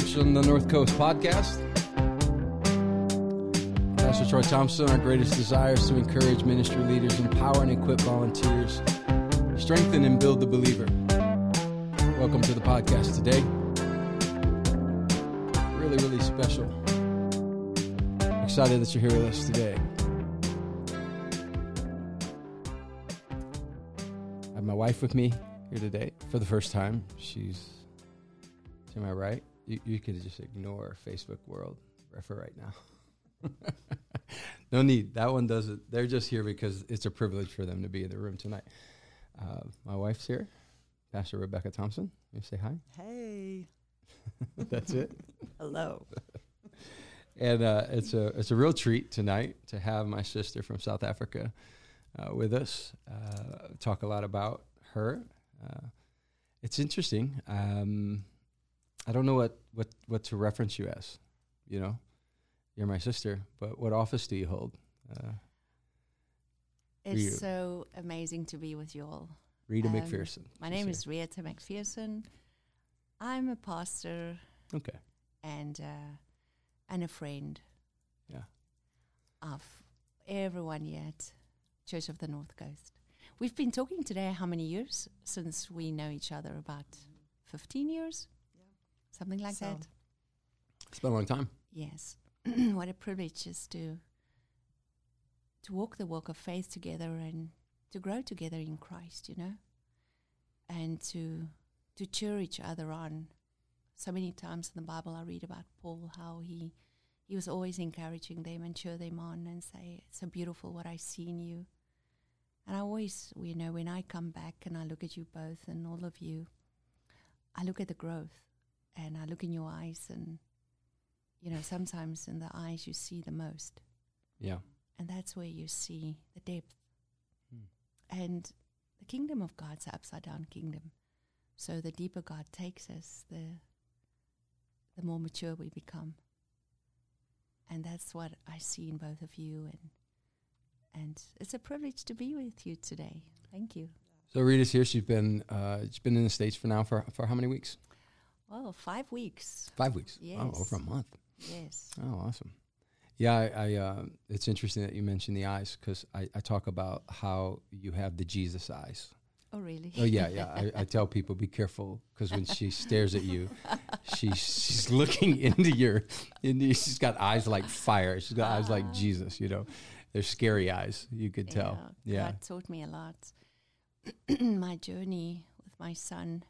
Church on the North Coast podcast. Pastor Troy Thompson, our greatest desire is to encourage ministry leaders, empower and equip volunteers, strengthen and build the believer. Welcome to the podcast today. Really, really special. Excited that you're here with us today. I have my wife with me here today for the first time. She's to my right. You, you could just ignore Facebook world for right now. no need. That one doesn't. They're just here because it's a privilege for them to be in the room tonight. Uh, my wife's here, Pastor Rebecca Thompson. You say hi. Hey. That's it. Hello. and uh, it's a it's a real treat tonight to have my sister from South Africa uh, with us. Uh, talk a lot about her. Uh, it's interesting. Um, I don't know what, what, what to reference you as. You know, you're my sister, but what office do you hold? Uh, it's so amazing to be with you all. Retah Um, Mcphearson. My name is Retah Mcphearson. I'm a pastor Okay. and uh, and a friend Yeah. of everyone here at Church of the North Coast. We've been talking today how many years since we know each other? About 15 years? Something like So. that? It's been a long time. Yes. what a privilege is to to walk the walk of faith together and to grow together in Christ, you know, and to to cheer each other on. So many times in the Bible, I read about Paul how he he was always encouraging them and cheer them on and say, "It's so beautiful what I see in you." And I always, you know, when I come back and I look at you both and all of you, I look at the growth and I look in your eyes and you know, sometimes in the eyes you see the most, Yeah. and that's where you see the depth. Hmm. And the kingdom of God's an upside down kingdom. So the deeper God takes us, the the more mature we become. And that's what I see in both of you and and it's a privilege to be with you today. Thank you. So Rita's here. She's been uh, she's been in the states for now for for how many weeks? Well, five weeks. Five weeks. Oh, Yes. over a month. Yes. Oh, awesome. Yeah, I, I uh, it's interesting that you mentioned the eyes because I, I talk about how you have the Jesus eyes. Oh, really? Oh yeah, yeah. I, I tell people be careful because when she stares at you, she's she's looking into your, into, she's got eyes like fire. She's got eyes like Ah. Jesus. You know, they're scary eyes. You could tell. Yeah. God taught me a lot. my journey with my son,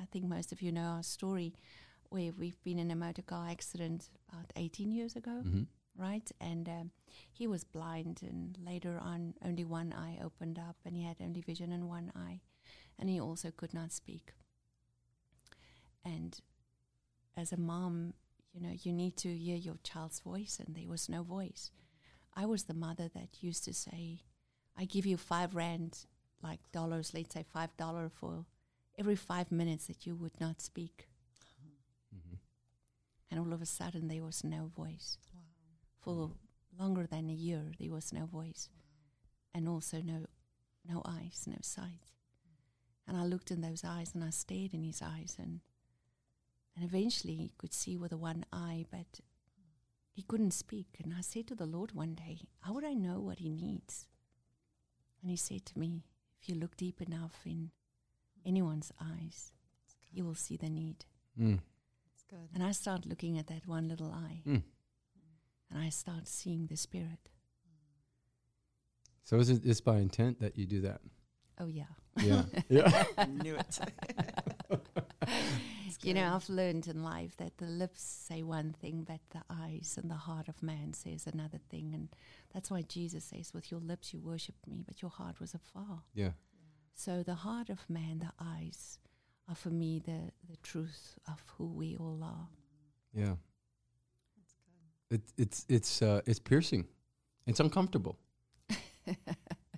I think most of you know our story, where we've been in a motor car accident about 18 years ago, hmm right? And um, he was blind, and later on, only one eye opened up, and he had only vision in one eye, and he also could not speak. And as a mom, you know, you need to hear your child's voice, and there was no voice. I was the mother that used to say, I give you five rand, like dollars, let's say five dollar for every five minutes that you would not speak. hmm And all of a sudden there was no voice. For longer than a year there was no voice. And also no no eyes, no sight. And I looked in those eyes and I stared in his eyes and and eventually he could see with the one eye but he couldn't speak. And I said to the Lord one day, How would I know what he needs? And he said to me, If you look deep enough in anyone's eyes, you will see the need. Mm. It's good. And I start looking at that one little eye Mm. and I start seeing the spirit. So is it it's by intent that you do that? Oh, yeah. Yeah. yeah. Knew it. You know. I've learned in life that the lips say one thing, but the eyes and the heart of man says another thing. And that's why Jesus says, With your lips you worshipped me, but your heart was afar. Yeah. So the heart of man, the eyes, are for me the, the truth of who we all are. Yeah. It, it's it's uh, it's piercing. It's uncomfortable.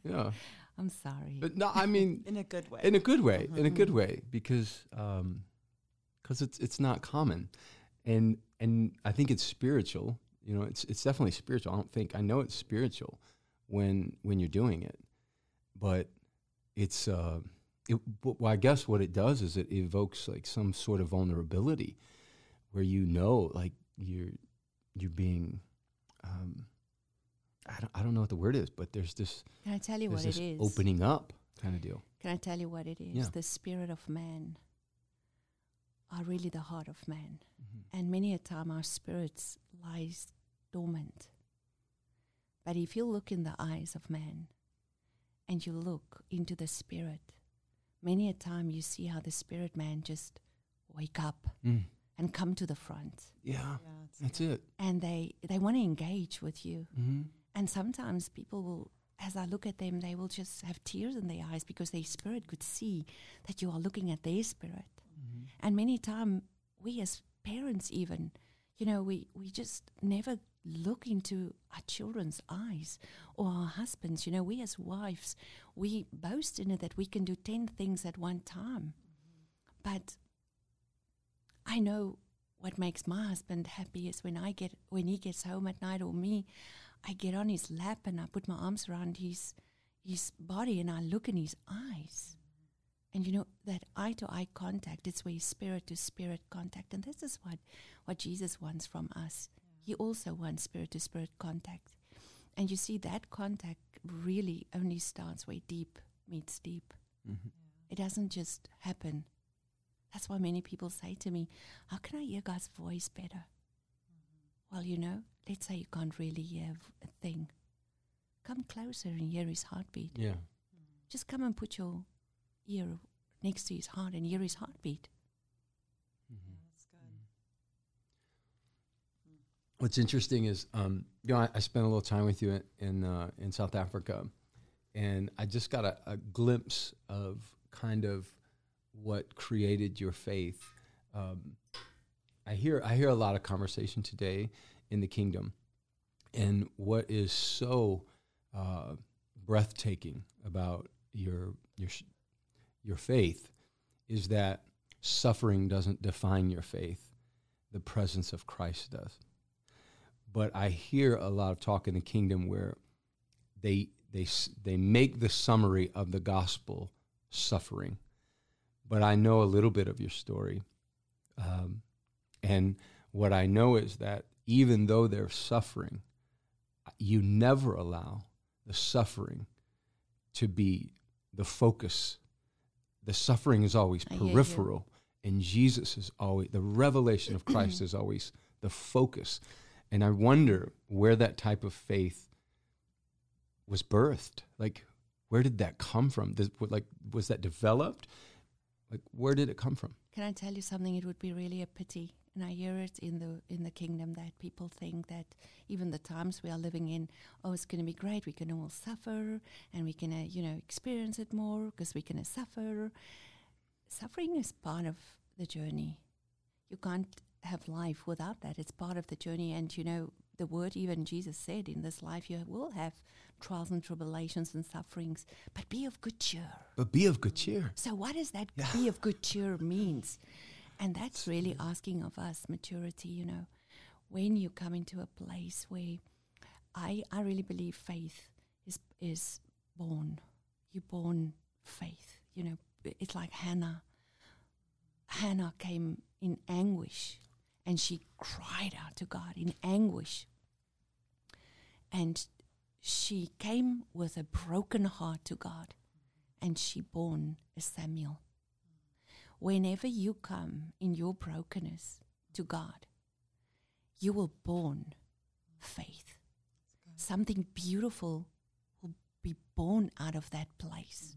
Yeah. I'm sorry. But no, I mean in a good way. in a good way, in a good Mhm. way, because because it's it's not common, and and I think it's spiritual. You know, it's it's definitely spiritual. I don't think I know it's spiritual when when you're doing it, but it's uh, it, well, I guess what it does is it evokes like some sort of vulnerability, where you know like you're you're being um, I don't I don't know what the word is, but there's this Can I tell you what it is? opening up kind of deal. Can I tell you what it is? Yeah. The spirit of man are really the heart of man. Mm-hmm. And many a time our spirits lies dormant. But if you look in the eyes of man and you look into the spirit, many a time you see how the spirit man just wake up Mm. and come to the front. Yeah, Yeah, it's that's it. And they, they want to engage with you. Mm-hmm. And sometimes people will, as I look at them, they will just have tears in their eyes because their spirit could see that you are looking at their spirit. Mm-hmm. And many times, we as parents, even, you know, we, we just never look into our children's eyes or our husbands. You know, we as wives, we boast in it that we can do 10 things at one time. But I know what makes my husband happy is when I get when he gets home at night or me, I get on his lap and I put my arms around his his body and I look in his eyes. And you know, that eye to eye contact, it's where spirit to spirit contact. And this is what, what Jesus wants from us. He also wants spirit to spirit contact. And you see, that contact really only starts where deep meets deep. Mm-hmm. It doesn't just happen. That's why many people say to me, How can I hear God's voice better? Well, you know, let's say you can't really hear a thing. Come closer and hear his heartbeat. Yeah. Just come and put your ear next to his heart and hear his heartbeat. Mm-hmm. That's good. What's interesting is, um, you know, I, I spent a little time with you in in, uh, in South Africa, and I just got a, a glimpse of kind of what created your faith. Um, I hear I hear a lot of conversation today in the kingdom, and what is so uh, breathtaking about your your your faith is that suffering doesn't define your faith; the presence of Christ does but I hear a lot of talk in the kingdom where they they they make the summary of the gospel suffering. But I know a little bit of your story, um, and what I know is that even though they're suffering, you never allow the suffering to be the focus. The suffering is always I peripheral, and Jesus is always the revelation of Christ is always the focus. And I wonder where that type of faith was birthed. Like, where did that come from? What, like, was that developed? Like, where did it come from? Can I tell you something? It would be really a pity, and I hear it in the in the kingdom that people think that even the times we are living in, oh, it's going to be great. We can all suffer, and we can, to you know experience it more because we can to suffer. Suffering is part of the journey. You can't have life without that. It's part of the journey, and you know the word. Even Jesus said, "In this life, you will have trials and tribulations and sufferings, but be of good cheer." But be of good cheer. So what does that Yeah. be of good cheer means? And that's really asking of us maturity, you know. When you come into a place where I I really believe faith is is born. You're born faith. You know, it's like Hannah. Hannah came in anguish and she cried out to God in anguish. And she came with a broken heart to God and she born a Samuel. Whenever you come in your brokenness to God, you will born faith. Something beautiful will be born out of that place.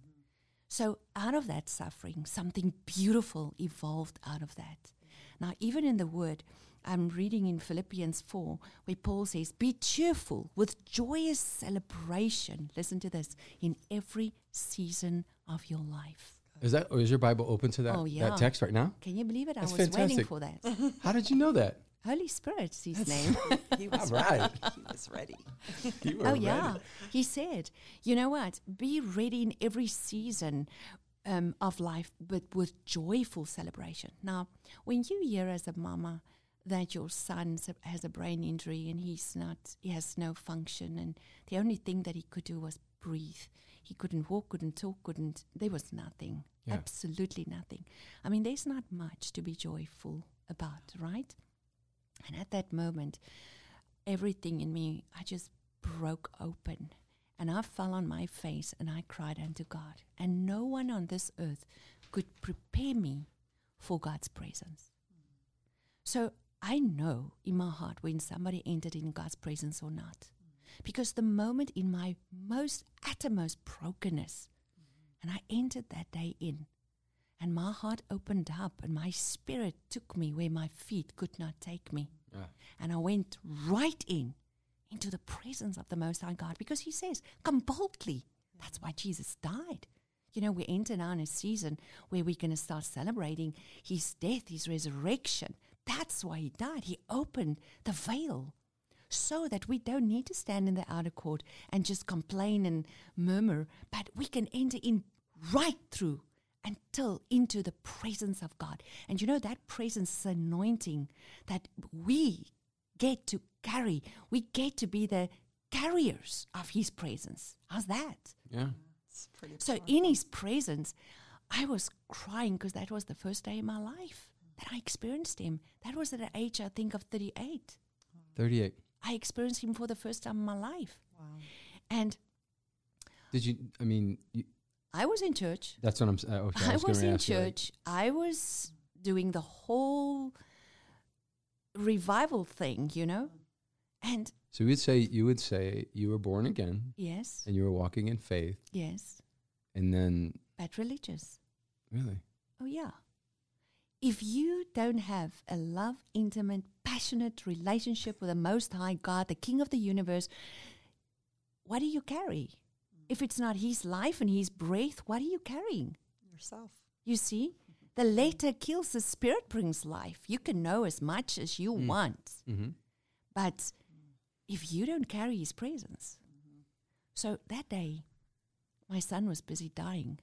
So, out of that suffering, something beautiful evolved out of that. Now, even in the word, I'm reading in Philippians 4, where Paul says, Be cheerful with joyous celebration. Listen to this in every season of your life. Is that, or is your Bible open to that, Oh, yeah. that text right now? Can you believe it? I That's was waiting fantastic. for that. How did you know that? Holy Spirit's his name. He was right. He was ready. You oh, were Oh, ready. yeah. He said, you know what? Be ready in every season um, of life, but with joyful celebration. Now, when you hear as a mama that your son has a brain injury and he's not, he has no function, and the only thing that he could do was breathe. He couldn't walk, couldn't talk, couldn't, there was nothing. Yeah. Absolutely nothing. I mean, there's not much to be joyful about, right? And at that moment, everything in me, I just broke open. And I fell on my face and I cried unto God. And no one on this earth could prepare me for God's presence. So I know in my heart when somebody entered in God's presence or not. Because the moment in my most uttermost brokenness, and I entered that day in, and my heart opened up, and my spirit took me where my feet could not take me. Yeah. And I went right in into the presence of the Most High God because He says, Come boldly. That's why Jesus died. You know, we enter now in a season where we're going to start celebrating His death, His resurrection. That's why He died. He opened the veil so that we don't need to stand in the outer court and just complain and murmur, but we can enter in right through until into the presence of God. And you know, that presence is anointing that we get to carry. We get to be the carriers of His presence. How's that? Yeah. Mm, it's pretty So, powerful. in His presence, I was crying because that was the first day in my life that I experienced Him. That was at the age, I think, of 38. 38. I experienced Him for the first time in my life. Wow. And Did you, I mean, you, I was in church. that's what I'm saying. Uh, okay, I was, was in ask you, like, church. I was doing the whole revival thing, you know? And so you would say, you would say you were born again yes, and you were walking in faith yes, and then, but religious. really? Oh, yeah. If you don't have a love, intimate, passionate relationship with the Most High God, the King of the universe, what do you carry? If it's not His life and His breath, what are you carrying? Yourself. You see, the letter kills, the spirit brings life. You can know as much as you Mm. want, Mm-hmm. but if you don't carry His presence. So that day, my son was busy dying.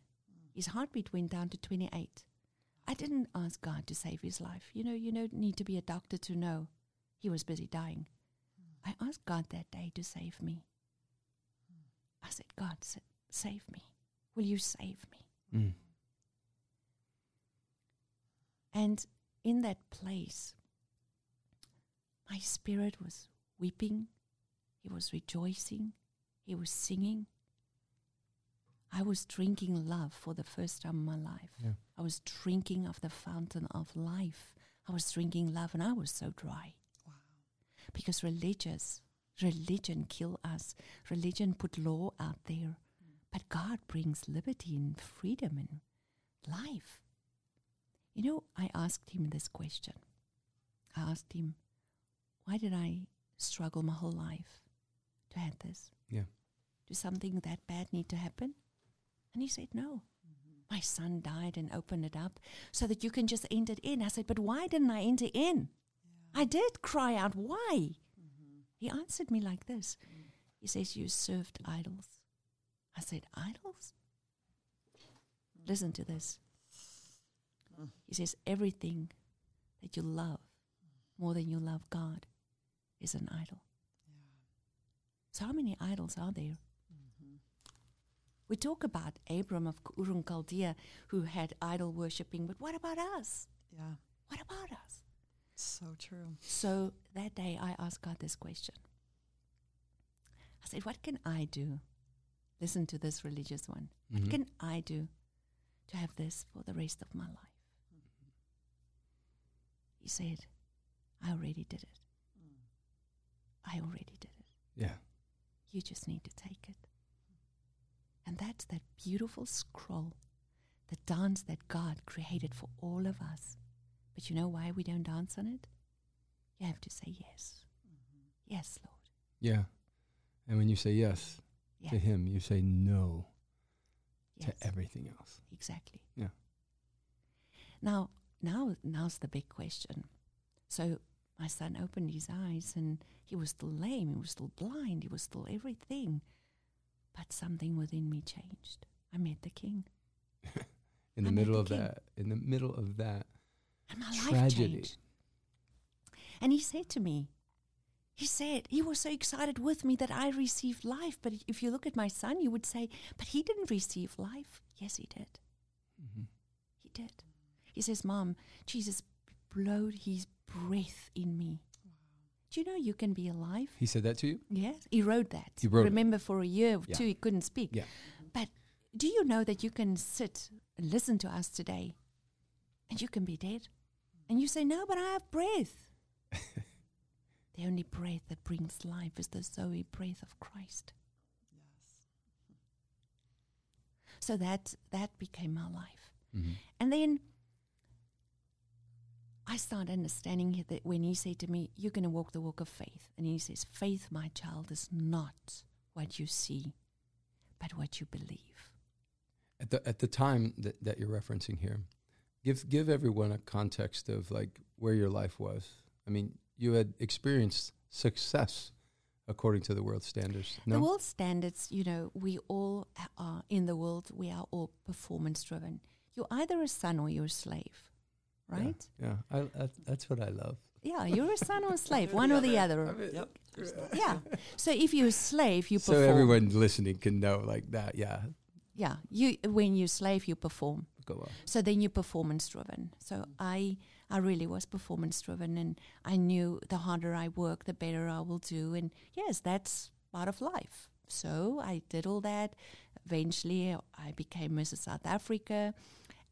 His heartbeat went down to 28. I didn't ask God to save his life. You know, you don't need to be a doctor to know he was busy dying. I asked God that day to save me. I said, God, sa- save me. Will you save me? Mm. And in that place, my spirit was weeping, he was rejoicing, he was singing. I was drinking love for the first time in my life. Yeah. I was drinking of the fountain of life. I was drinking love and I was so dry. Wow. Because religious, religion kill us. Religion put law out there. Hmm. But God brings liberty and freedom and life. You know, I asked him this question. I asked him, why did I struggle my whole life to have this? Yeah. Do something that bad need to happen? And he said, no. My son died and opened it up so that you can just enter in. I said, but why didn't I enter in? I did cry out, why? He answered me like this. He says, You served idols. I said, Idols? Listen to this. He says, Everything that you love more than you love God is an idol. So, how many idols are there? We talk about Abram of Ur and Chaldea who had idol worshipping, but what about us? Yeah. What about us? So true. So that day I asked God this question. I said, What can I do? Listen to this religious one. Mhm. What can I do to have this for the rest of my life? He said, I already did it. Mm. I already did it. Yeah. You just need to take it. And that's that beautiful scroll, the dance that God created for all of us. But you know why we don't dance on it? You have to say yes. Mm-hmm. Yes, Lord. Yeah. And when you say yes Yes. to Him, you say no yes. to everything else. Exactly. Yeah. Now, now, now's the big question. So my son opened his eyes, and he was still lame. He was still blind. He was still everything. But something within me changed. I met the King, In the I middle the of king. that, in the middle of that, and my life Tragedy. changed. And he said to me, he said he was so excited with me that I received life. But if you look at my son, you would say, but he didn't receive life. Yes, he did. Mm-hmm. He did. He says, Mom, Jesus blowed his breath in me. Wow. Do you know you can be alive? He said that to you? Yes, he wrote that. He wrote it. Remember, for a year or Yeah. two, he couldn't speak. Yeah. But do you know that you can sit and listen to us today and you can be dead? And you say, No, but I have breath. the only breath that brings life is the Zoe breath of Christ. Yes. So that that became my life. Mhm. And then I start understanding that when he said to me, You're going to walk the walk of faith. And he says, Faith, my child, is not what you see, but what you believe. At the at the time that, that you're referencing here, give give everyone a context of like where your life was. I mean, you had experienced success according to the world standards. No, The world standards, you know, we all are in the world, we are all performance driven. You're either a son or you're a slave, right? Yeah, I, I, that's what I love. Yeah, you're a son or a slave, one or the other. Yep. Yeah. So if you're a slave, you so perform. So everyone listening can know like that. Yeah, Yeah, you when you're slave, you perform. go on. So then you're performance driven. So I I really was performance driven and I knew the harder I work, the better I will do. And yes, that's part of life. So I did all that. Eventually I became Mrs. South Africa.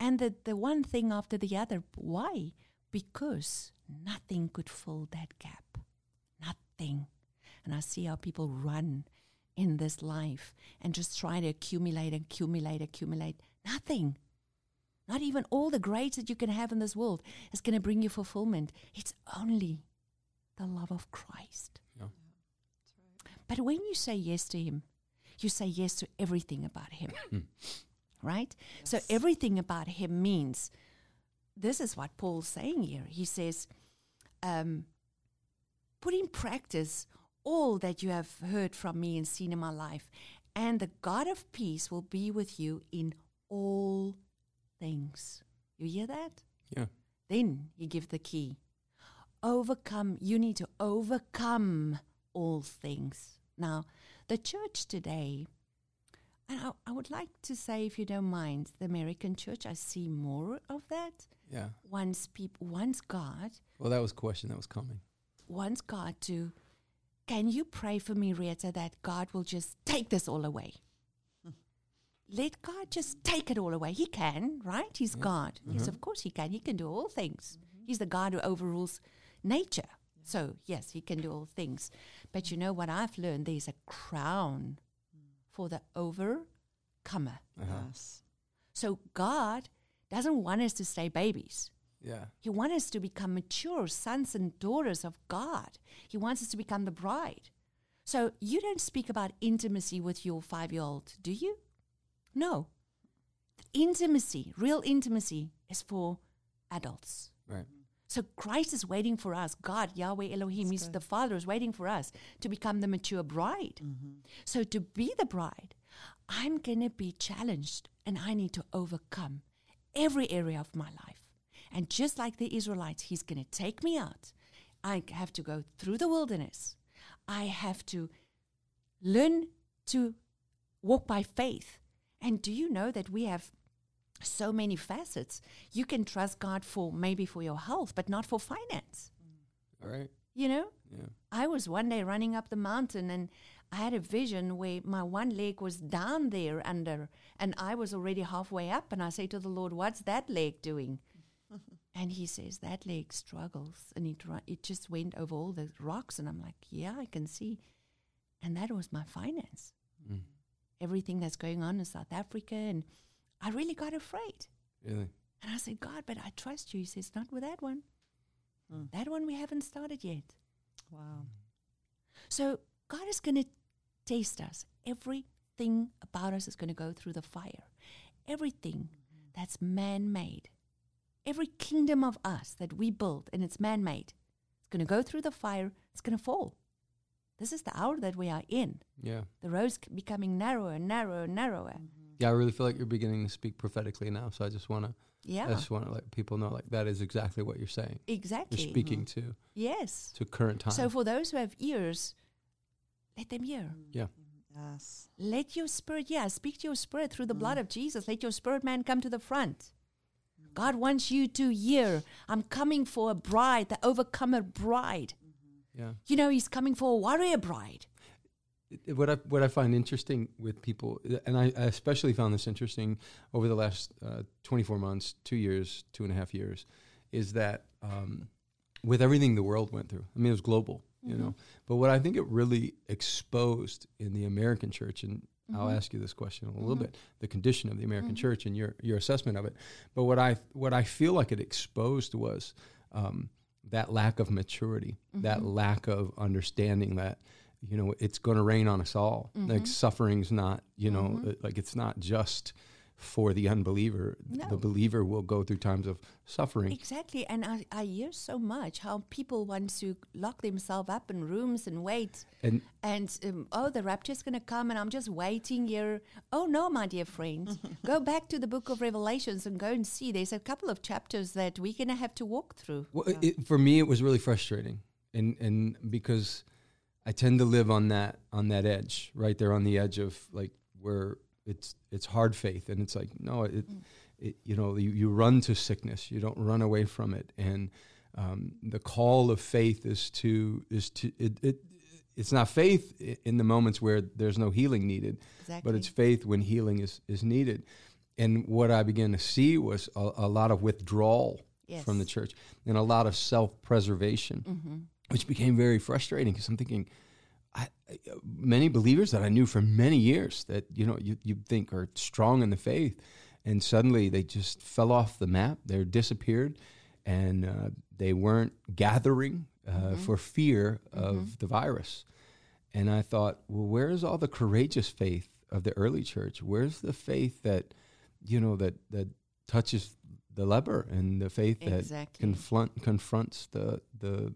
And the, the one thing after the other. Why? Because nothing could fill that gap. Nothing. And I see how people run in this life and just try to accumulate, accumulate, accumulate. Nothing. Not even all the grades that you can have in this world is going to bring you fulfillment. It's only the love of Christ. Yeah. But when you say yes to Him, you say yes to everything about Him. Hmm. Right? So everything about Him means this is what Paul's saying here. He says, um, put in practice all that you have heard from me and seen in my life, and the God of peace will be with you in all things. You hear that? Yeah, Then you give the key. Overcome, you need to overcome all things. Now, the church today, and I, I would like to say, if you don't mind, the American church, I see more of that. yeah. Wants people, wants God, Well, that was a question that was coming. Once God to, can you pray for me, Retah, that God will just take this all away? Let God just take it all away. He can, right? He's Yeah. God. Yes, Mhm. of course he can. He can do all things. He's the God who overrules nature. So, yes, he can do all things. But you know what I've learned? There's a crown for the overcomer. Uh-huh. Yes. So, God doesn't want us to stay babies. Yeah, He wants us to become mature sons and daughters of God. He wants us to become the bride. So you don't speak about intimacy with your five year old, do you? No. Intimacy, real intimacy, is for adults. So Christ is waiting for us. God, Yahweh Elohim, good. the Father, is waiting for us to become the mature bride. Mm-hmm. So to be the bride, I'm going to be challenged and I need to overcome every area of my life. And just like the Israelites, He's going to take me out. I have to go through the wilderness. I have to learn to walk by faith. And do you know that we have so many facets? You can trust God for maybe for your health, but not for finance. All right. You know? Yeah. I was one day running up the mountain and I had a vision where my one leg was down there under and I was already halfway up and I say to the Lord, What's that leg doing? and he says, That leg struggles and it, ru- it just went over all the rocks. And I'm like, Yeah, I can see. And that was my finance. Mm. Everything that's going on in South Africa. And I really got afraid. Really. And I said, God, but I trust you. He says, Not with that one. Mm. That one we haven't started yet. Wow. So God is going to taste us. Everything about us is going to go through the fire. Everything that's man made, every kingdom of us that we build and it's man made, it's going to go through the fire, it's going to fall. This is the hour that we are in. Yeah. The road's becoming narrower and narrower and narrower. Yeah, I really feel like you're beginning to speak prophetically now. So I just want to, Yeah, I just want to let people know like that is exactly what you're saying. exactly. You're speaking to Yes. to current time. So for those who have ears, let them hear. Yeah. Yes. Let your spirit, yeah, speak to your spirit through the blood of mm. Jesus. Let your spirit man come to the front. God wants you to hear, I'm coming for a bride, the overcomer bride. Yeah. You know, he's coming for a warrior bride. What I what I find interesting with people, and I, I especially found this interesting over the last uh, 24 months, two years, two and a half years, is that um, with everything the world went through, I mean, it was global, you know. But what I think it really exposed in the American church, and I'll Mhm. ask you this question in a little bit, the condition of the American Mhm. church and your your assessment of it. But what I what I feel like it exposed was um, that lack of maturity, that Mhm. lack of understanding that you know it's going to rain on us all. Like Mhm. suffering's not you know Mhm. uh, like it's not just for the unbeliever. No. The believer will go through times of suffering. Exactly. And I, I hear so much how people want to lock themselves up in rooms and wait. And And, um, oh, the rapture's going to come and I'm just waiting here. Oh, no, my dear friend. go back to the book of Revelations and go and see. There's a couple of chapters that we're going to have to walk through. Well, it, for me, it was really frustrating, and and because I tend to live on that on that edge, right there on the edge of like where it's it's hard faith, and it's like no, it, it you know you, you run to sickness, you don't run away from it, and um, the call of faith is to is to it, it it's not faith in the moments where there's no healing needed, Exactly. but it's faith when healing is is needed, and what I began to see was a, a lot of withdrawal yes. from the church and a lot of self-preservation. Hmm which became very frustrating because i'm thinking I, many believers that i knew for many years that you know you, you think are strong in the faith and suddenly they just fell off the map they disappeared and uh, they weren't gathering uh, Mhm. for fear of Mhm. the virus and i thought well where's all the courageous faith of the early church where's the faith that you know that that touches the leper and the faith that Exactly. confront confronts the the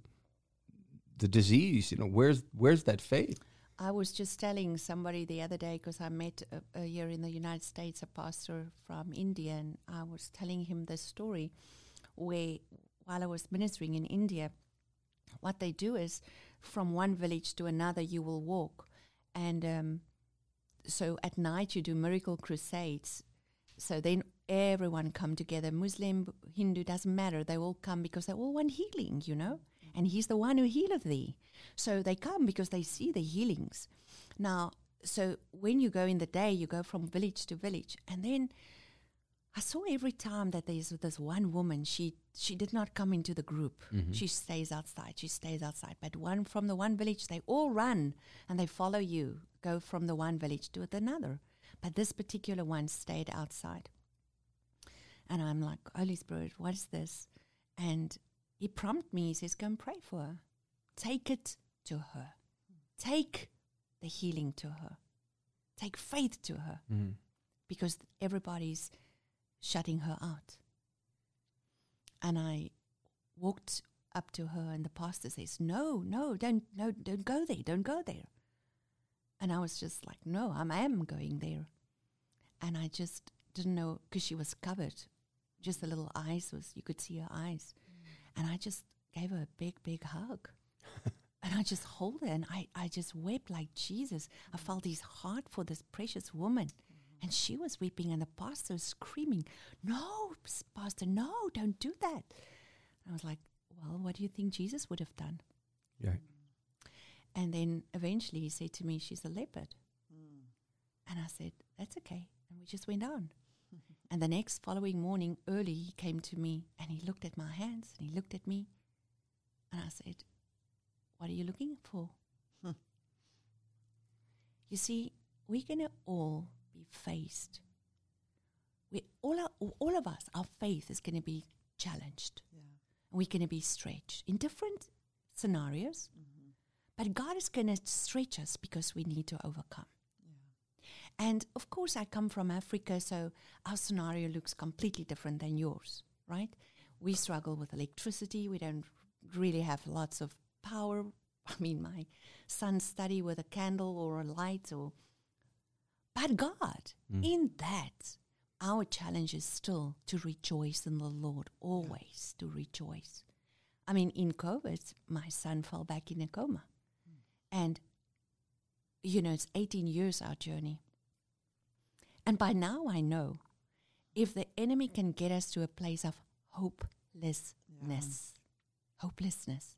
the disease you know where's where's that faith I was just telling somebody the other day because I met uh, uh, here in the United States a pastor from India, and I was telling him this story where, while I was ministering in India, what they do is from one village to another you will walk, and um, so at night you do miracle crusades. So then everyone come together, Muslim, Hindu, doesn't matter. They all come because they all want healing, you know. And he's the one who healeth thee. So they come because they see the healings. Now, so when you go in the day, you go from village to village, and then I saw every time that there's this one woman. She she did not come into the group. Mm-hmm. She stays outside. She stays outside. But one from the one village, they all run and they follow you. Go from the one village to another. But this particular one stayed outside. And I'm like, Holy Spirit, what is this? And he prompted me. He says, Go and pray for her. Take it to her. Take the healing to her. Take faith to her mm-hmm. because everybody's shutting her out. And I walked up to her, and the pastor says, "No, no, don't, no, don't go there, don't go there." And I was just like, "No, I am going there," and I just didn't know because she was covered, just the little eyes was you could see her eyes, and I just gave her a big, big hug. And I just hold her and I, I just wept like Jesus. I felt his heart for this precious woman. And she was weeping, and the pastor was screaming, No, Pastor, no, don't do that. And I was like, Well, what do you think Jesus would have done? yeah And then eventually he said to me, She's a leopard. Mm. And I said, That's okay. And we just went on. And the next following morning, early, he came to me and he looked at my hands and he looked at me. And I said, What are you looking for? Hmm. You see, we're going to all be faced. We all, are, all of us, our faith is going to be challenged. Yeah. And we're going to be stretched in different scenarios. Mm-hmm. But God is going to stretch us because we need to overcome. And of course, I come from Africa, so our scenario looks completely different than yours, right? We struggle with electricity. We don't really have lots of power. I mean, my sons study with a candle or a light, or but God, mm. in that, our challenge is still to rejoice in the Lord, always to rejoice. I mean, in COVID, my son fell back in a coma. Mm. And, you know, it's 18 years our journey. And by now I know if the enemy can get us to a place of hopelessness, hopelessness,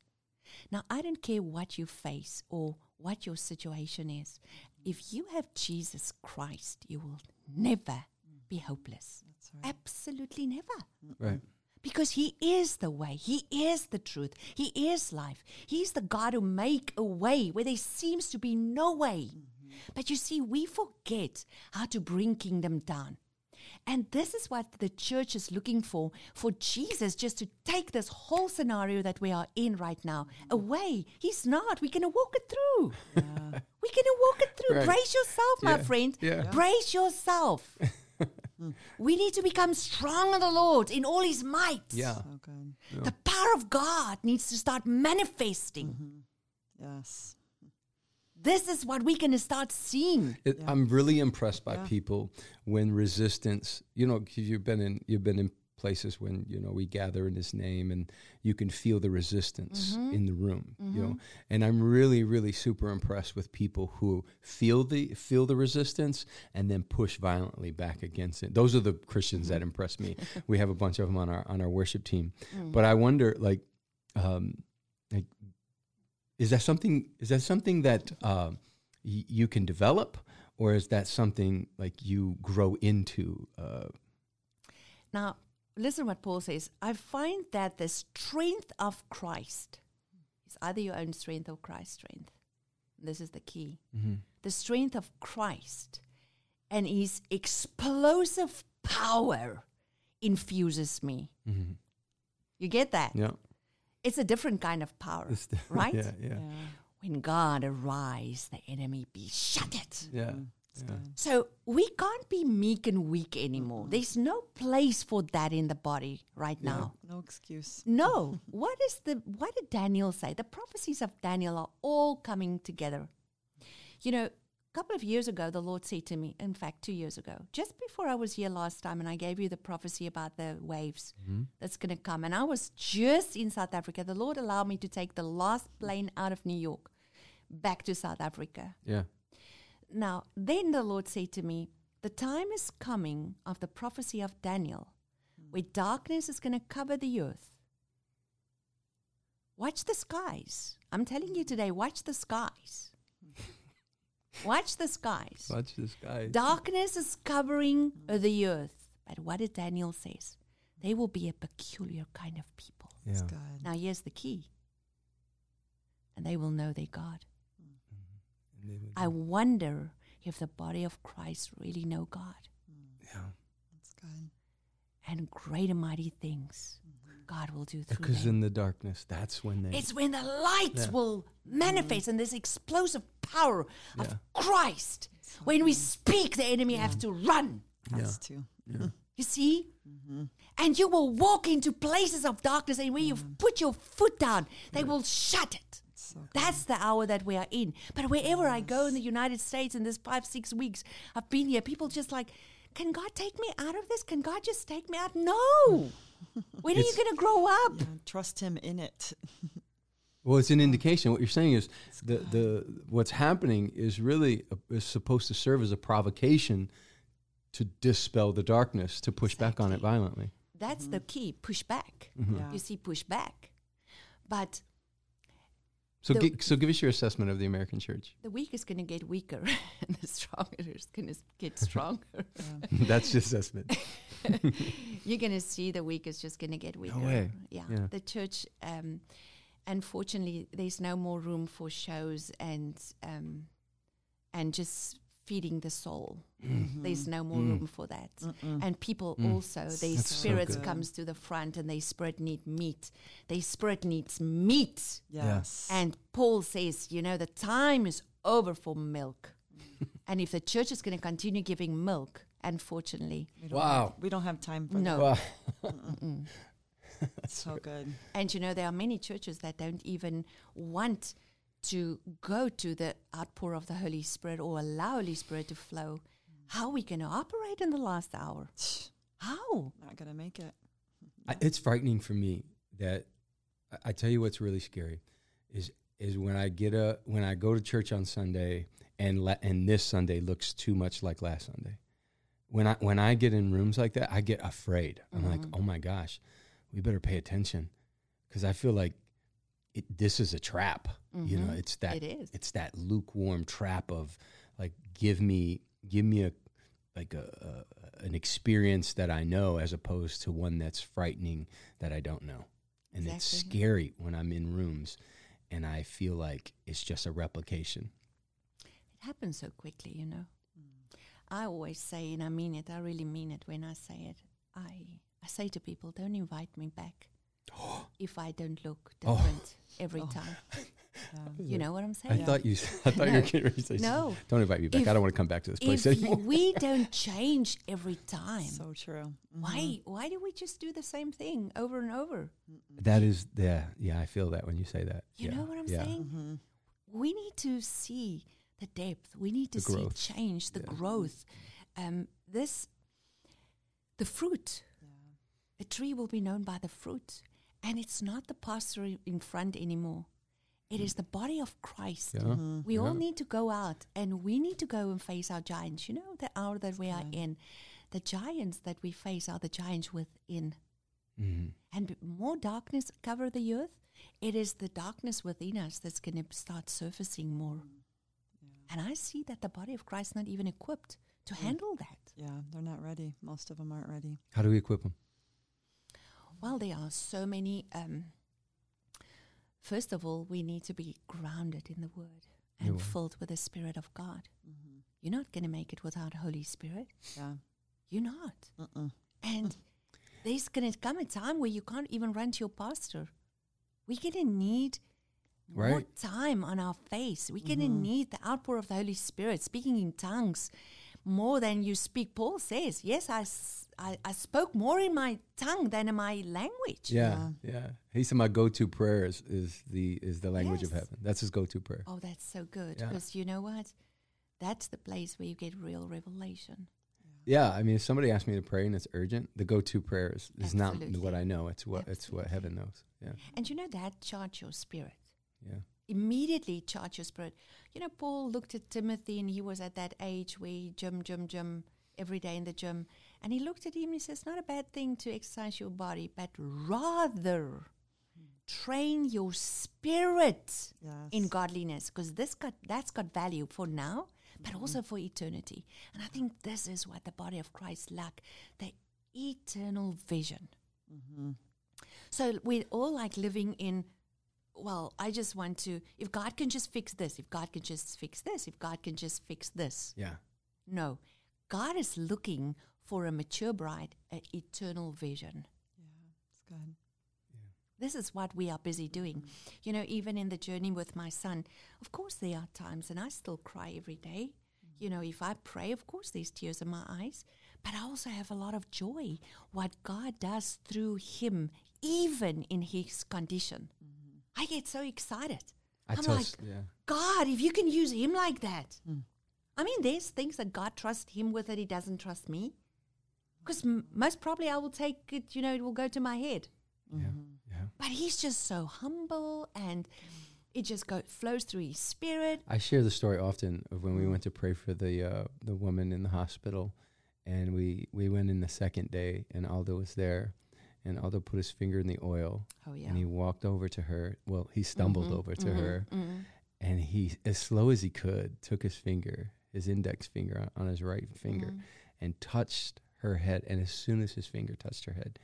Now, I don't care what you face or what your situation is. If you have Jesus Christ, you will never be mm-hmm. hopeless. That's right. Absolutely never. Right. Because he is the way, he is the truth, he is life. He's the God who make a way where there seems to be no way. Mm. But you see, we forget how to bring kingdom down. And this is what the church is looking for for Jesus just to take this whole scenario that we are in right now away. He's not. We're going to walk it through. Yeah. We're going to walk it through. Right. Brace yourself, my Yeah. friend. Yeah. Brace yourself. we need to become strong in the Lord in all his might. Yeah. So good. The power of God needs to start manifesting. Mm-hmm. Yes. This is what we're going to start seeing. It, Yeah. I'm really impressed by Yeah. people when resistance. You know, 'cause you've been in you've been in places when you know we gather in His name, and you can feel the resistance Mm-hmm. in the room. You know, and I'm really, really super impressed with people who feel the feel the resistance and then push violently back against it. Those are the Christians Mm-hmm. that impress me. we have a bunch of them on our on our worship team. Mm. But I wonder, like, um, like, is that something? Is that something that uh, y- you can develop, or is that something like you grow into? Uh, Now, listen what Paul says. I find that the strength of Christ is either your own strength or Christ's strength. This is the key. The strength of Christ and his explosive power infuses me. You get that? Yeah, It's a different kind of power, It's the- right? Yeah, yeah, Yeah. When God arise, the enemy be shattered. yeah. Mm, it's Yeah. So we can't be meek and weak anymore. There's no place for that in the body right now. No excuse. No. what is the what did Daniel say? The prophecies of Daniel are all coming together. You know, a couple of years ago the Lord said to me, in fact 2 years ago, just before I was here last time and I gave you the prophecy about the waves mm-hmm. that's going to come and I was just in South Africa. The Lord allowed me to take the last plane out of New York back to South Africa. yeah. Now, then the Lord said to me, The time is coming of the prophecy of Daniel, where darkness is going to cover the earth. Watch the skies. I'm telling you today, watch the skies. Watch the skies. Watch the skies. Darkness is covering the earth. But what did Daniel says? They will be a peculiar kind of people. It's Yeah. good. Now here's the key. And they will know their God. Mm-hmm. And they would- I wonder if the body of Christ really know God yeah. It's good. and great and mighty things God will do through Because them. in the darkness, that's when they. It's when the light Yeah. will manifest and this explosive power Yeah. of Christ. When we speak, the enemy has to run. Has to. yeah. You see? And you will walk into places of darkness, and when you put your foot down, they will shut it. So. That's the hour that we are in. But wherever I go in the United States in this five, six weeks I've been here, people just like, can God take me out of this? Can God just take me out? No. When are you going to grow up? Yeah, trust him in it. Well, it's an indication. What you're saying is the the what's happening is really a, is supposed to serve as a provocation to dispel the darkness, to push back on it violently. That's the mm-hmm. key. Push back. Mm-hmm. Yeah. You see, push back. But So, The- gi- so give us your assessment of the American church. the weak is going to get weaker, and the stronger is going to get stronger. That's your assessment. You're going to see the weak is just going to get weaker. way. Yeah. Yeah. The church, um, unfortunately, there's no more room for shows and um, and just feeding the soul. There's no more Mm. room for that. And people Mm. also, their That's spirits good. comes to the front, and their spirit need meat. Their spirit needs meat. Yes. And Paul says, you know, the time is over for milk. and if the church is going to continue giving milk, unfortunately, we don't Wow. Have, we don't have time for No. Wow. that. So good. And you know, there are many churches that don't even want to go to the outpour of the Holy Spirit or allow Holy Spirit to flow. Mm. How are we going to operate in the last hour? How? Not gonna make it. I, it's frightening for me that I, I tell you what's really scary is is when I get a when I go to church on Sunday and la- and this Sunday looks too much like last Sunday. When I when I get in rooms like that, I get afraid. I'm like, Mhm. oh my gosh, we better pay attention because I feel like it, this is a trap. You know, Mhm. it's that it is. it's that lukewarm trap of like give me give me a like a, a an experience that I know as opposed to one that's frightening that I don't know. And it's scary when I'm in rooms and I feel like it's just a replication. It happens so quickly, you know. I always say, and I mean it, I really mean it when I say it. I, I say to people, don't invite me back if I don't look Oh. different every Oh. time. Yeah. You know what I'm saying? I saying? thought you I thought you were No. getting ready to say No. don't invite me back. If- I don't want to come back to this place If anymore. we don't change every time, So true. why why do we just do the same thing over and over? That is yeah, yeah, I feel that when you say that. You yeah. know what I'm yeah. saying? Mm-hmm. we need to see the depth. We need to The growth. see change, the Yeah. growth. Um, this, the fruit. A tree will be known by the fruit, and it's not the pastor in front anymore. It is the body of Christ. Yeah. Mm-hmm. We all need to go out and we need to go and face our giants. You know, the hour that we are Right. in, the giants that we face are the giants within. Mhm. And b- more darkness cover the earth, it is the darkness within us that's going to start surfacing more. And I see that the body of Christ not even equipped to handle that. Yeah, they're not ready. Most of them aren't ready. How do we equip them? Well, there are so many. Um, first of all, we need to be grounded in the Word The and Word. filled with the Spirit of God. Mm-hmm. You're not going to make it without Holy Spirit. Yeah. You're not. Mm-mm. And there's going to come a time where you can't even run to your pastor. We're going to need more time on our face. We're going to Mhm. need the outpour of the Holy Spirit, speaking in tongues more than you speak. Paul says, Yes, I I spoke more in my tongue than in my language. Yeah, yeah. He said my go-to prayer is, is the is the language of heaven. That's his go-to prayer. Oh, that's so good. Yeah. Because you know what? That's the place where you get real revelation. Yeah, I mean, if somebody asks me to pray and it's urgent, the go-to prayer is, is not what I know. It's what it's what heaven knows. Yeah, And you know that charge your spirit. Yeah, immediately charge your spirit. You know, Paul looked at Timothy and he was at that age where he gym, gym, gym every day in the gym. And he looked at him and he says, Not a bad thing to exercise your body, but rather train your spirit Yes. in godliness because this got that's got value for now but also for eternity and i think this is what the body of christ lack the eternal vision Mm-hmm. so we're all like living in, well, I just want to, if God can just fix this, if God can just fix this, if God can just fix this. yeah. No, God is looking for a mature bride, an eternal vision. Yeah, it's good. This is what we are busy doing. You know, even in the journey with my son, of course, there are times, and I still cry every day. Mm-hmm. You know, if I pray, of course, there's tears in my eyes, but I also have a lot of joy what God does through him, even in his condition. Mm-hmm. I get so excited. I I'm tell like, yeah. God, if you can use him like that. I mean, there's things that God trusts him with that he doesn't trust me. Because m- most probably I will take it, you know, it will go to my head. Yeah, yeah. But he's just so humble and it just go, flows through his spirit. I share the story often of when we went to pray for the uh, the woman in the hospital, and we we went in the second day, and Aldo was there, and Aldo put his finger in the oil, Oh, yeah. and he walked over to her. Well, he stumbled Mhm, over to mhm, her, mhm. and he, as slow as he could, took his finger, his index finger on, on his right finger, Mhm. and touched her head. And as soon as his finger touched her head,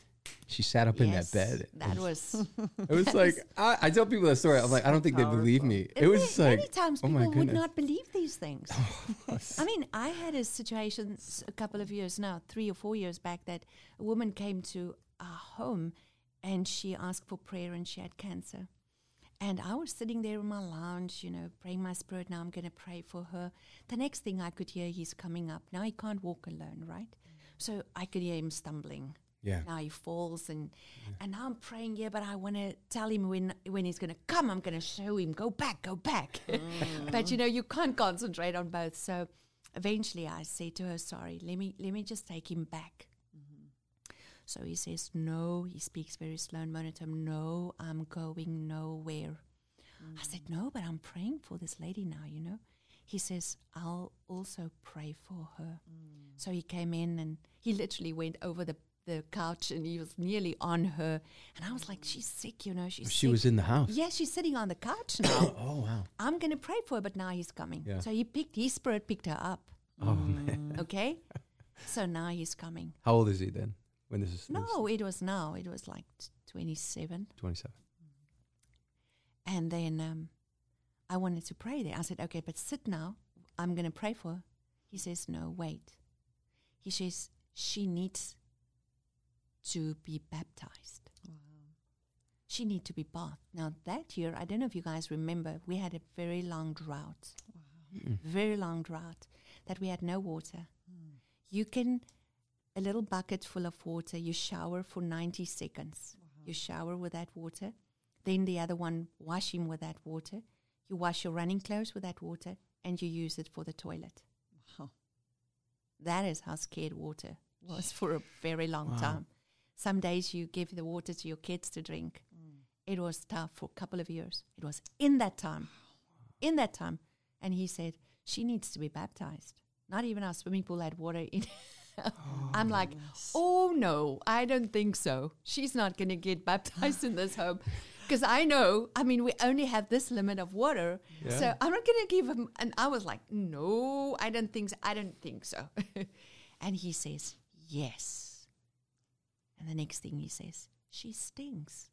she sat up in that bed. That was. It was that like I, I tell people that story. I'm like, I don't think they believe me. It was ma- like, many times oh people my would not believe these things. I mean, I had a situation a couple of years now, three or four years back, that a woman came to our home and she asked for prayer and she had cancer. And I was sitting there in my lounge, you know, praying my spirit. Now I'm going to pray for her. The next thing I could hear, he's coming up. Now he can't walk alone, right? So I could hear him stumbling. yeah, Now he falls, and and now I'm praying here, but I want to tell him when when he's going to come. I'm going to show him, go back, go back. Mm. but you know, you can't concentrate on both. So eventually, I say to her, "Sorry, let me let me just take him back." So he says, "No." He speaks very slow and monotone. No, I'm going nowhere. I mm. said, "No, but I'm praying for this lady now." You know. He says, "I'll also pray for her." Mm. So he came in and he literally went over the the couch and he was nearly on her. And I was like, she's mm. sick, you know. She's She sick. was in the house. Yeah, she's sitting on the couch now. Oh wow. I'm going to pray for her, but now he's coming. Yeah. So he picked, his spirit picked her up. Oh man. Okay. so now he's coming. How old is he then? When this is No, it was now. It was like t- 27. twenty seven. And then um, I wanted to pray there. I said, okay, but sit now. I'm going to pray for her. He says, no, wait. He says, she needs to be baptized. Wow. She needs to be bathed. Now, that year, I don't know if you guys remember, we had a very long drought, Wow. very long drought, that we had no water. Mm. You can, a little bucket full of water, you shower for 90 seconds. You shower with that water. Then the other one, wash him with that water. You wash your running clothes with that water and you use it for the toilet. Wow. That is how scared water was for a very long Wow. time. Some days you give the water to your kids to drink. Mm. It was tough for a couple of years. It was in that time, in that time. And he said, she needs to be baptized. Not even our swimming pool had water in. I'm like, Yes. oh no, I don't think so. She's not going to get baptized in this home. Because I know, I mean, we only have this limit of water. Yeah. So I'm not going to give him. And I was like, no, I don't think so. I don't think so. and he says, yes. And the next thing he says, she stinks.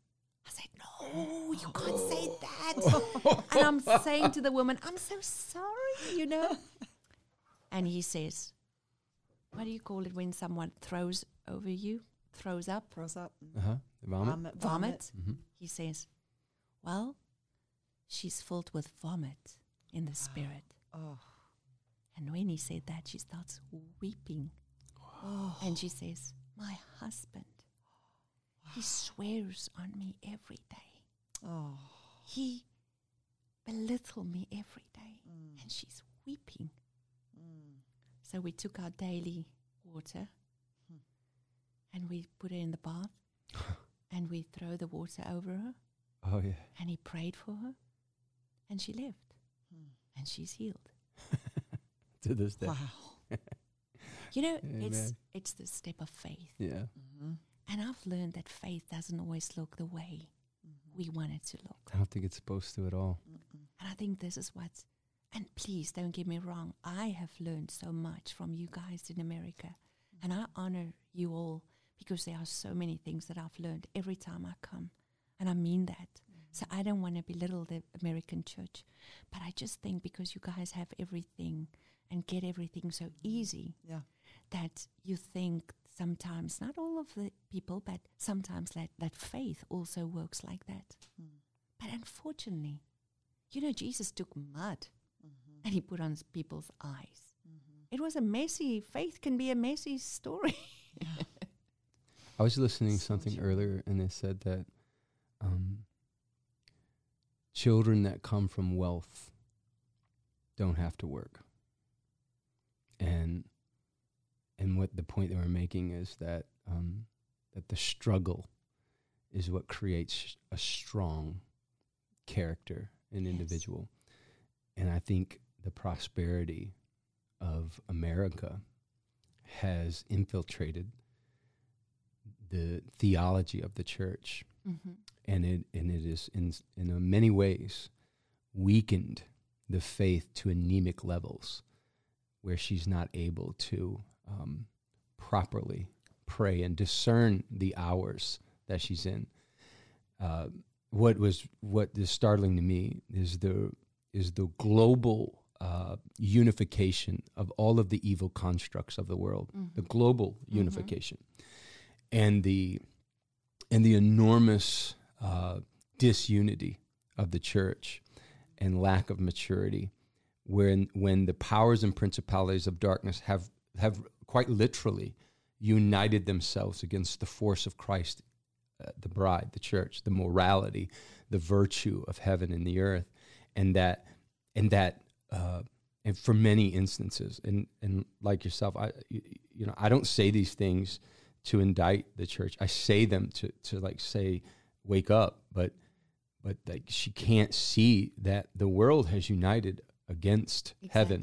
I said, no, you can't say that. and I'm saying to the woman, I'm so sorry, you know. And he says, what do you call it when someone throws over you, throws up, Throws up. Uh huh. Vomit. Vomit. vomit? hmm He says, well, she's filled with vomit in the spirit. Oh. And when he said that, she starts weeping. Oh. And she says, My husband, he swears on me every day. Oh. He belittle me every day. Mm. And she's weeping. So we took our daily water Hmm. and we put her in the bath and we throw the water over her Oh yeah. and he prayed for her and she lived Mm. and she's healed. to this day. Wow. You know, it's Amen. it's the step of faith. Yeah. Mm-hmm. And I've learned that faith doesn't always look the way Mm-hmm. we want it to look. I don't think it's supposed to at all. Mm-mm. And I think this is what, and please don't get me wrong, I have learned so much from you guys in America. And I honor you all because there are so many things that I've learned every time I come. And I mean that. So I don't want to belittle the American church. But I just think because you guys have everything and get everything so easy Yeah. that you think sometimes, not all of the people, but sometimes that, that faith also works like that. Mm. But unfortunately, you know, Jesus took mud Mm-hmm. And he put on people's eyes. Mm-hmm. It was a messy, faith can be a messy story. I was listening to So something true. earlier, and they said that um, children that come from wealth don't have to work, and and what the point they were making is that um, that the struggle is what creates a strong character in Yes. individual, and I think the prosperity of America has infiltrated the theology of the church, Mm-hmm. and it and it is in in many ways weakened the faith to anemic levels, where she's not able to um, properly pray and discern the hours that she's in. Uh, what was what is startling to me is the is the global uh, unification of all of the evil constructs of the world the global Mhm. unification and the and the enormous uh, disunity of the church and lack of maturity when when the powers and principalities of darkness have have quite literally united themselves against the force of Christ uh, the bride the church the morality the virtue of heaven and the earth and that and that uh, and for many instances. And and like yourself I you, know I don't say these things to indict the church. I say them to to like say wake up but but like she can't see that the world has united against heaven.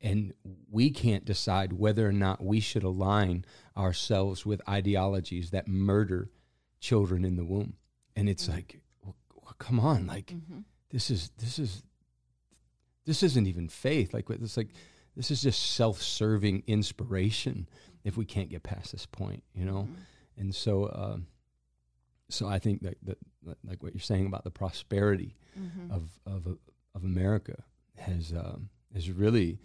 And we can't decide whether or not we should align ourselves with ideologies that murder children in the womb. And it's like, well, well, come on, like Mm-hmm. this is this is this isn't even faith. Like it's like this is just self-serving inspiration. If we can't get past this point, you know, Mm-hmm. and so um, so I think that, that like what you're saying about the prosperity Mm-hmm. of of of America has um, has really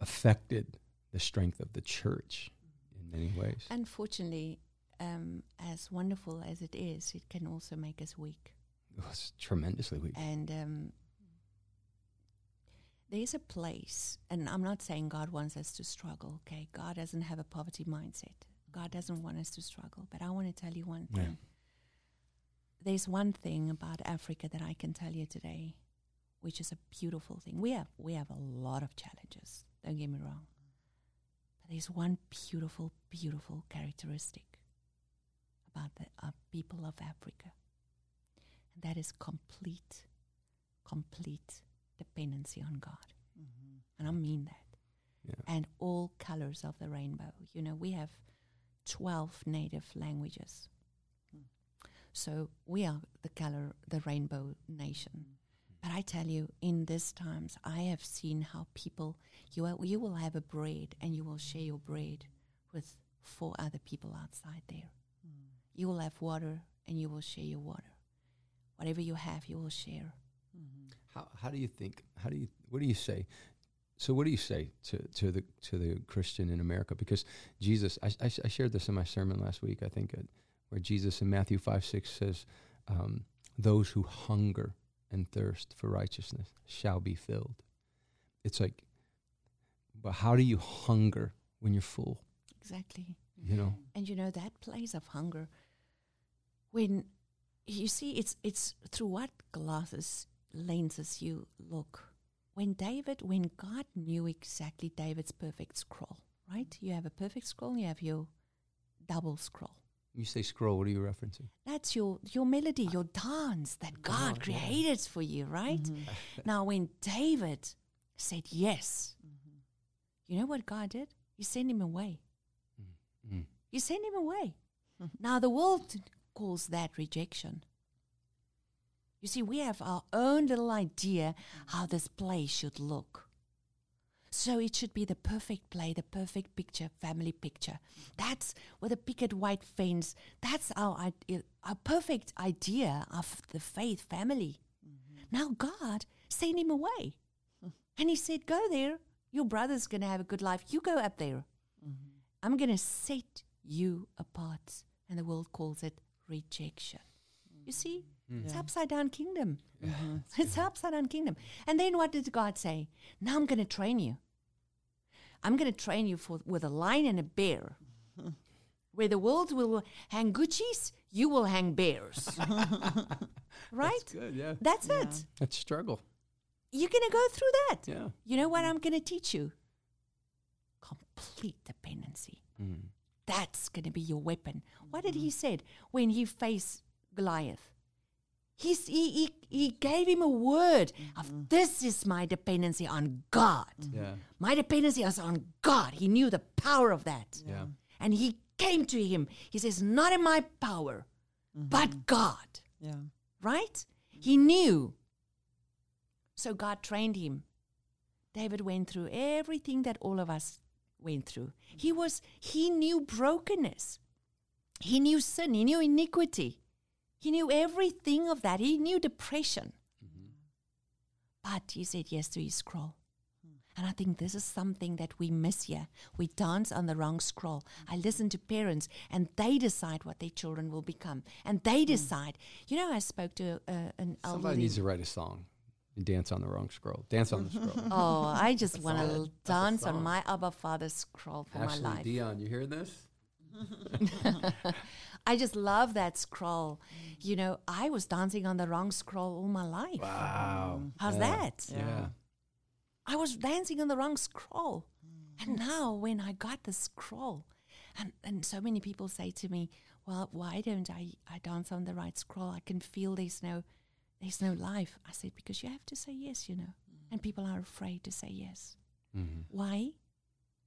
affected the strength of the church in many ways. Unfortunately, um, as wonderful as it is, it can also make us weak. It's tremendously weak. And um, there's a place, and I'm not saying God wants us to struggle, okay? God doesn't have a poverty mindset. God doesn't want us to struggle. But I want to tell you one Yeah. thing. There's one thing about Africa that I can tell you today, which is a beautiful thing. We have we have a lot of challenges. Don't get me wrong. But there's one beautiful, beautiful characteristic about the uh, people of Africa. And that is complete, complete dependency on God. Mm-hmm. And I mean that. Yeah. And all colors of the rainbow. You know, we have 12 native languages. Hmm. So we are the color, the rainbow nation. Hmm. But I tell you, in these times, I have seen how people, you, are, you will have a bread and you will hmm. share your bread with four other people outside there. You will have water and you will share your water. Whatever you have, you will share. How how do you think? How do you what do you say? So what do you say to, to the to the Christian in America? Because Jesus, I, I, I shared this in my sermon last week. I think uh, where Jesus in Matthew five six says, um, "Those who hunger and thirst for righteousness shall be filled." It's like, but how do you hunger when you're full? Exactly. You know, And you know that place of hunger, when you see it's it's through what glasses lenses you look. When David, when God knew exactly David's perfect scroll, right? You have a perfect scroll, you have your double scroll. you say scroll. What are you referencing? That's your your melody, ah. your dance that God on, yeah. created for you, right? Mm-hmm. Now, when David said yes, mm-hmm. you know what God did? He sent him away. Mm-hmm. Mm. You send him away. now, the world calls that rejection. You see, we have our own little idea how this play should look. So it should be the perfect play, the perfect picture, family picture. That's with a picket white fence. That's our, our perfect idea of the faith family. Mm-hmm. Now God sent him away. And he said, Go there. Your brother's going to have a good life. You go up there. Mm-hmm. I'm going to set you apart. And the world calls it rejection. You see, mm-hmm. It's upside down kingdom. It's upside down kingdom. And then what did God say? Now I'm going to train you. I'm going to train you for with a lion and a bear. Where the world will hang Gucci's, you will hang bears. right? That's good. Yeah, That's Yeah. it. that's struggle. You're going to go through that. Yeah. You know what I'm going to teach you? Complete dependency. Mm. That's going to be your weapon. What did he said when he faced Goliath? He's, he, he, he gave him a word of mm-hmm. this is my dependency on God. Mm-hmm. Yeah. My dependency is on God. He knew the power of that. Yeah. And he came to him. He says, Not in my power, mm-hmm. but God. Yeah. Right? He knew. So God trained him. David went through everything that all of us went through. He was he knew brokenness. He knew sin, he knew iniquity. He knew everything of that. He knew depression. But he said yes to his scroll. And I think this is something that we miss here. We dance on the wrong scroll. I listen to parents and they decide what their children will become. And they decide. You know, I spoke to uh, an Somebody elderly. needs to write a song. and Dance on the wrong scroll. Dance on the scroll. Oh, I just want to dance on my Abba Father's scroll for Ashley my life. Dion, you hear this? I just love that scroll. You know, I was dancing on the wrong scroll all my life. Wow. How's Yeah. that? Yeah. Yeah. I was dancing on the wrong scroll. And now when I got the scroll, and, and so many people say to me, Well, why don't I, I dance on the right scroll? I can feel there's no there's no life. I said, Because you have to say yes, you know. And people are afraid to say yes. Mhm. Why?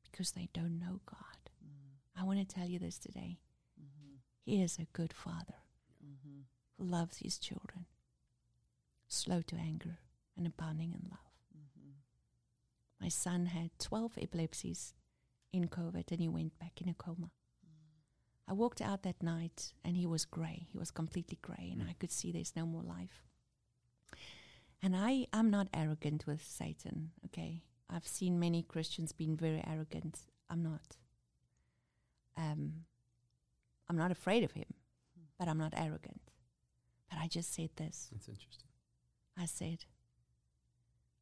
Because they don't know God. Mm. I want to tell you this today. He is a good father Mhm. who loves his children, slow to anger and abounding in love. Mhm. My son had 12 epilepsies in COVID and he went back in a coma. I walked out that night and he was grey. He was completely grey and Mm. I could see there's no more life. And I, I'm not arrogant with Satan, okay? I've seen many Christians being very arrogant. I'm not. Um, I'm not afraid of him, but I'm not arrogant. But I just said this. That's interesting. I said,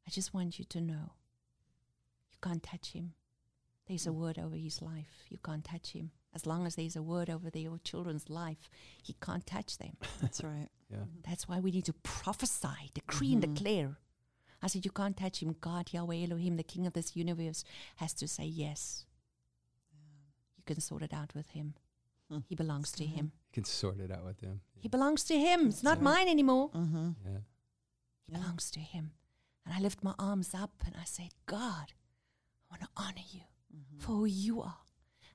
I just want you to know you can't touch him. There's a word over his life. You can't touch him. As long as there's a word over the, your children's life, he can't touch them. That's right. Yeah. That's why we need to prophesy, decree, Mhm. and declare. I said, You can't touch him. God, Yahweh Elohim, the king of this universe, has to say yes. You can sort it out with him. He belongs to him. You can sort it out with them. He belongs to him. It's not right. mine anymore. Mm-hmm. Yeah. He Yeah. belongs to him. And I lift my arms up and I said, God, I want to honor you Mm-hmm. for who you are.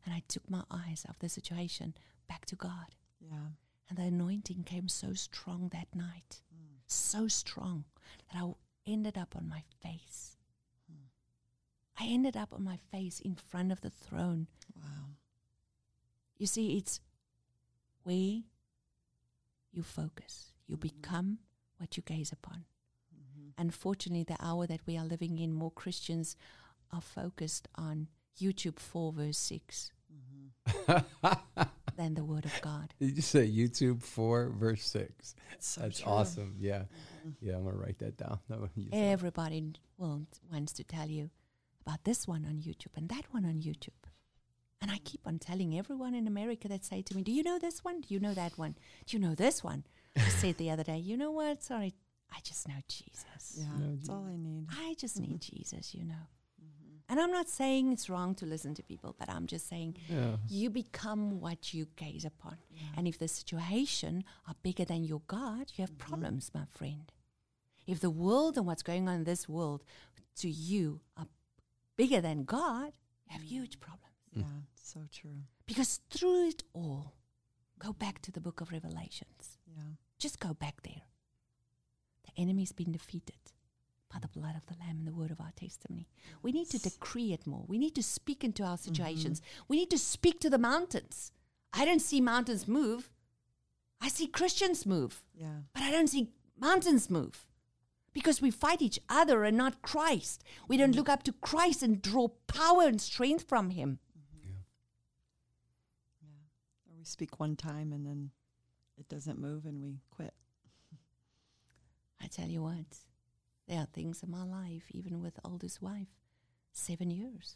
And I took my eyes off the situation back to God. Yeah. And the anointing came so strong that night, Mm. so strong that I ended up on my face. Hmm. I ended up on my face in front of the throne. Wow. You see, it's where you focus, you Mhm. become what you gaze upon. Mm-hmm. Unfortunately, the hour that we are living in, more Christians are focused on YouTube 4, verse 6 Mm-hmm. than the Word of God. Did you say YouTube 4, verse 6? So That's true. awesome. Yeah. Mhm. Yeah, I'm going to write that down. That one you said. Everybody will, wants to tell you about this one on YouTube and that one on YouTube. And I keep on telling everyone in America that say to me, Do you know this one? Do you know that one? Do you know this one? I said the other day, You know what? Sorry, I just know Jesus. Yeah. No, That's all I need. I just need Jesus, you know. Mm-hmm. And I'm not saying it's wrong to listen to people, but I'm just saying Yeah. you become what you gaze upon. Yeah. And if the situation are bigger than your God, you have Mhm. problems, my friend. If the world and what's going on in this world to you are bigger than God, you have huge problems. Yeah. So true. Because through it all, go back to the book of Revelations. Yeah. Just go back there. The enemy's been defeated by the blood of the Lamb and the word of our testimony. We need to decree it more. We need to speak into our Mm-hmm. situations. We need to speak to the mountains. I don't see mountains move. I see Christians move, Yeah. but I don't see mountains move. Because we fight each other and not Christ. We don't look up to Christ and draw power and strength from Him. Yeah. Yeah. Or we speak one time and then it doesn't move and we quit. I tell you what, there are things in my life, even with oldest wife, seven years,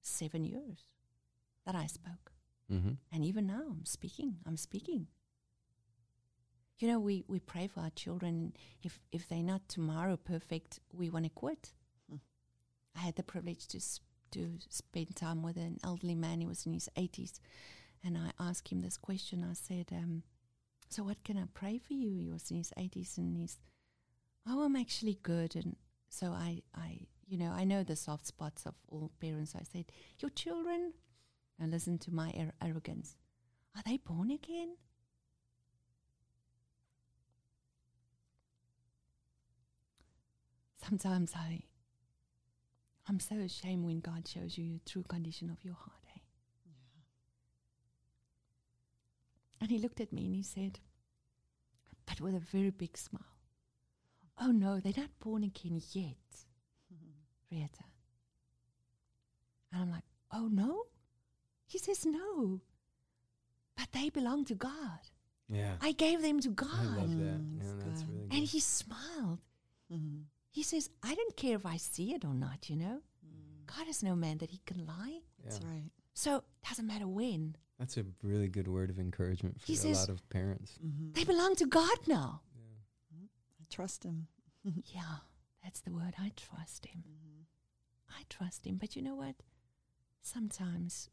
seven years that I spoke. Mm-hmm. And even now, I'm speaking. I'm speaking. You know, we, we pray for our children. If if they're not tomorrow perfect, we want to quit. Hmm. I had the privilege to s- to spend time with an elderly man. He was in his 80s, and I asked him this question. I said, um, "So what can I pray for you?" Was in his 80s, and he's, "Oh, I'm actually good." And so I, I, you know, I know the soft spots of all parents. I said, "Your children." Now listen to my ar- arrogance. Are they born again? Sometimes I, I'm so ashamed when God shows you the true condition of your heart. And he looked at me and he said, but with a very big smile, "Oh no, they're not born again yet, Retah." And I'm like, "Oh no?" He says, "No, but they belong to God. Yeah. I gave them to God." I love that. Mm, Yeah, that's that's good. And he smiled. Mhm. He says, I don't care if I see it or not, you know? Mm. God is no man that he can lie. That's right. So it doesn't matter when. That's a really good word of encouragement for He a says- lot of parents. Mhm. They belong to God now. Yeah. I trust him. yeah, that's the word. I trust him. Mhm. I trust him. But you know what? Sometimes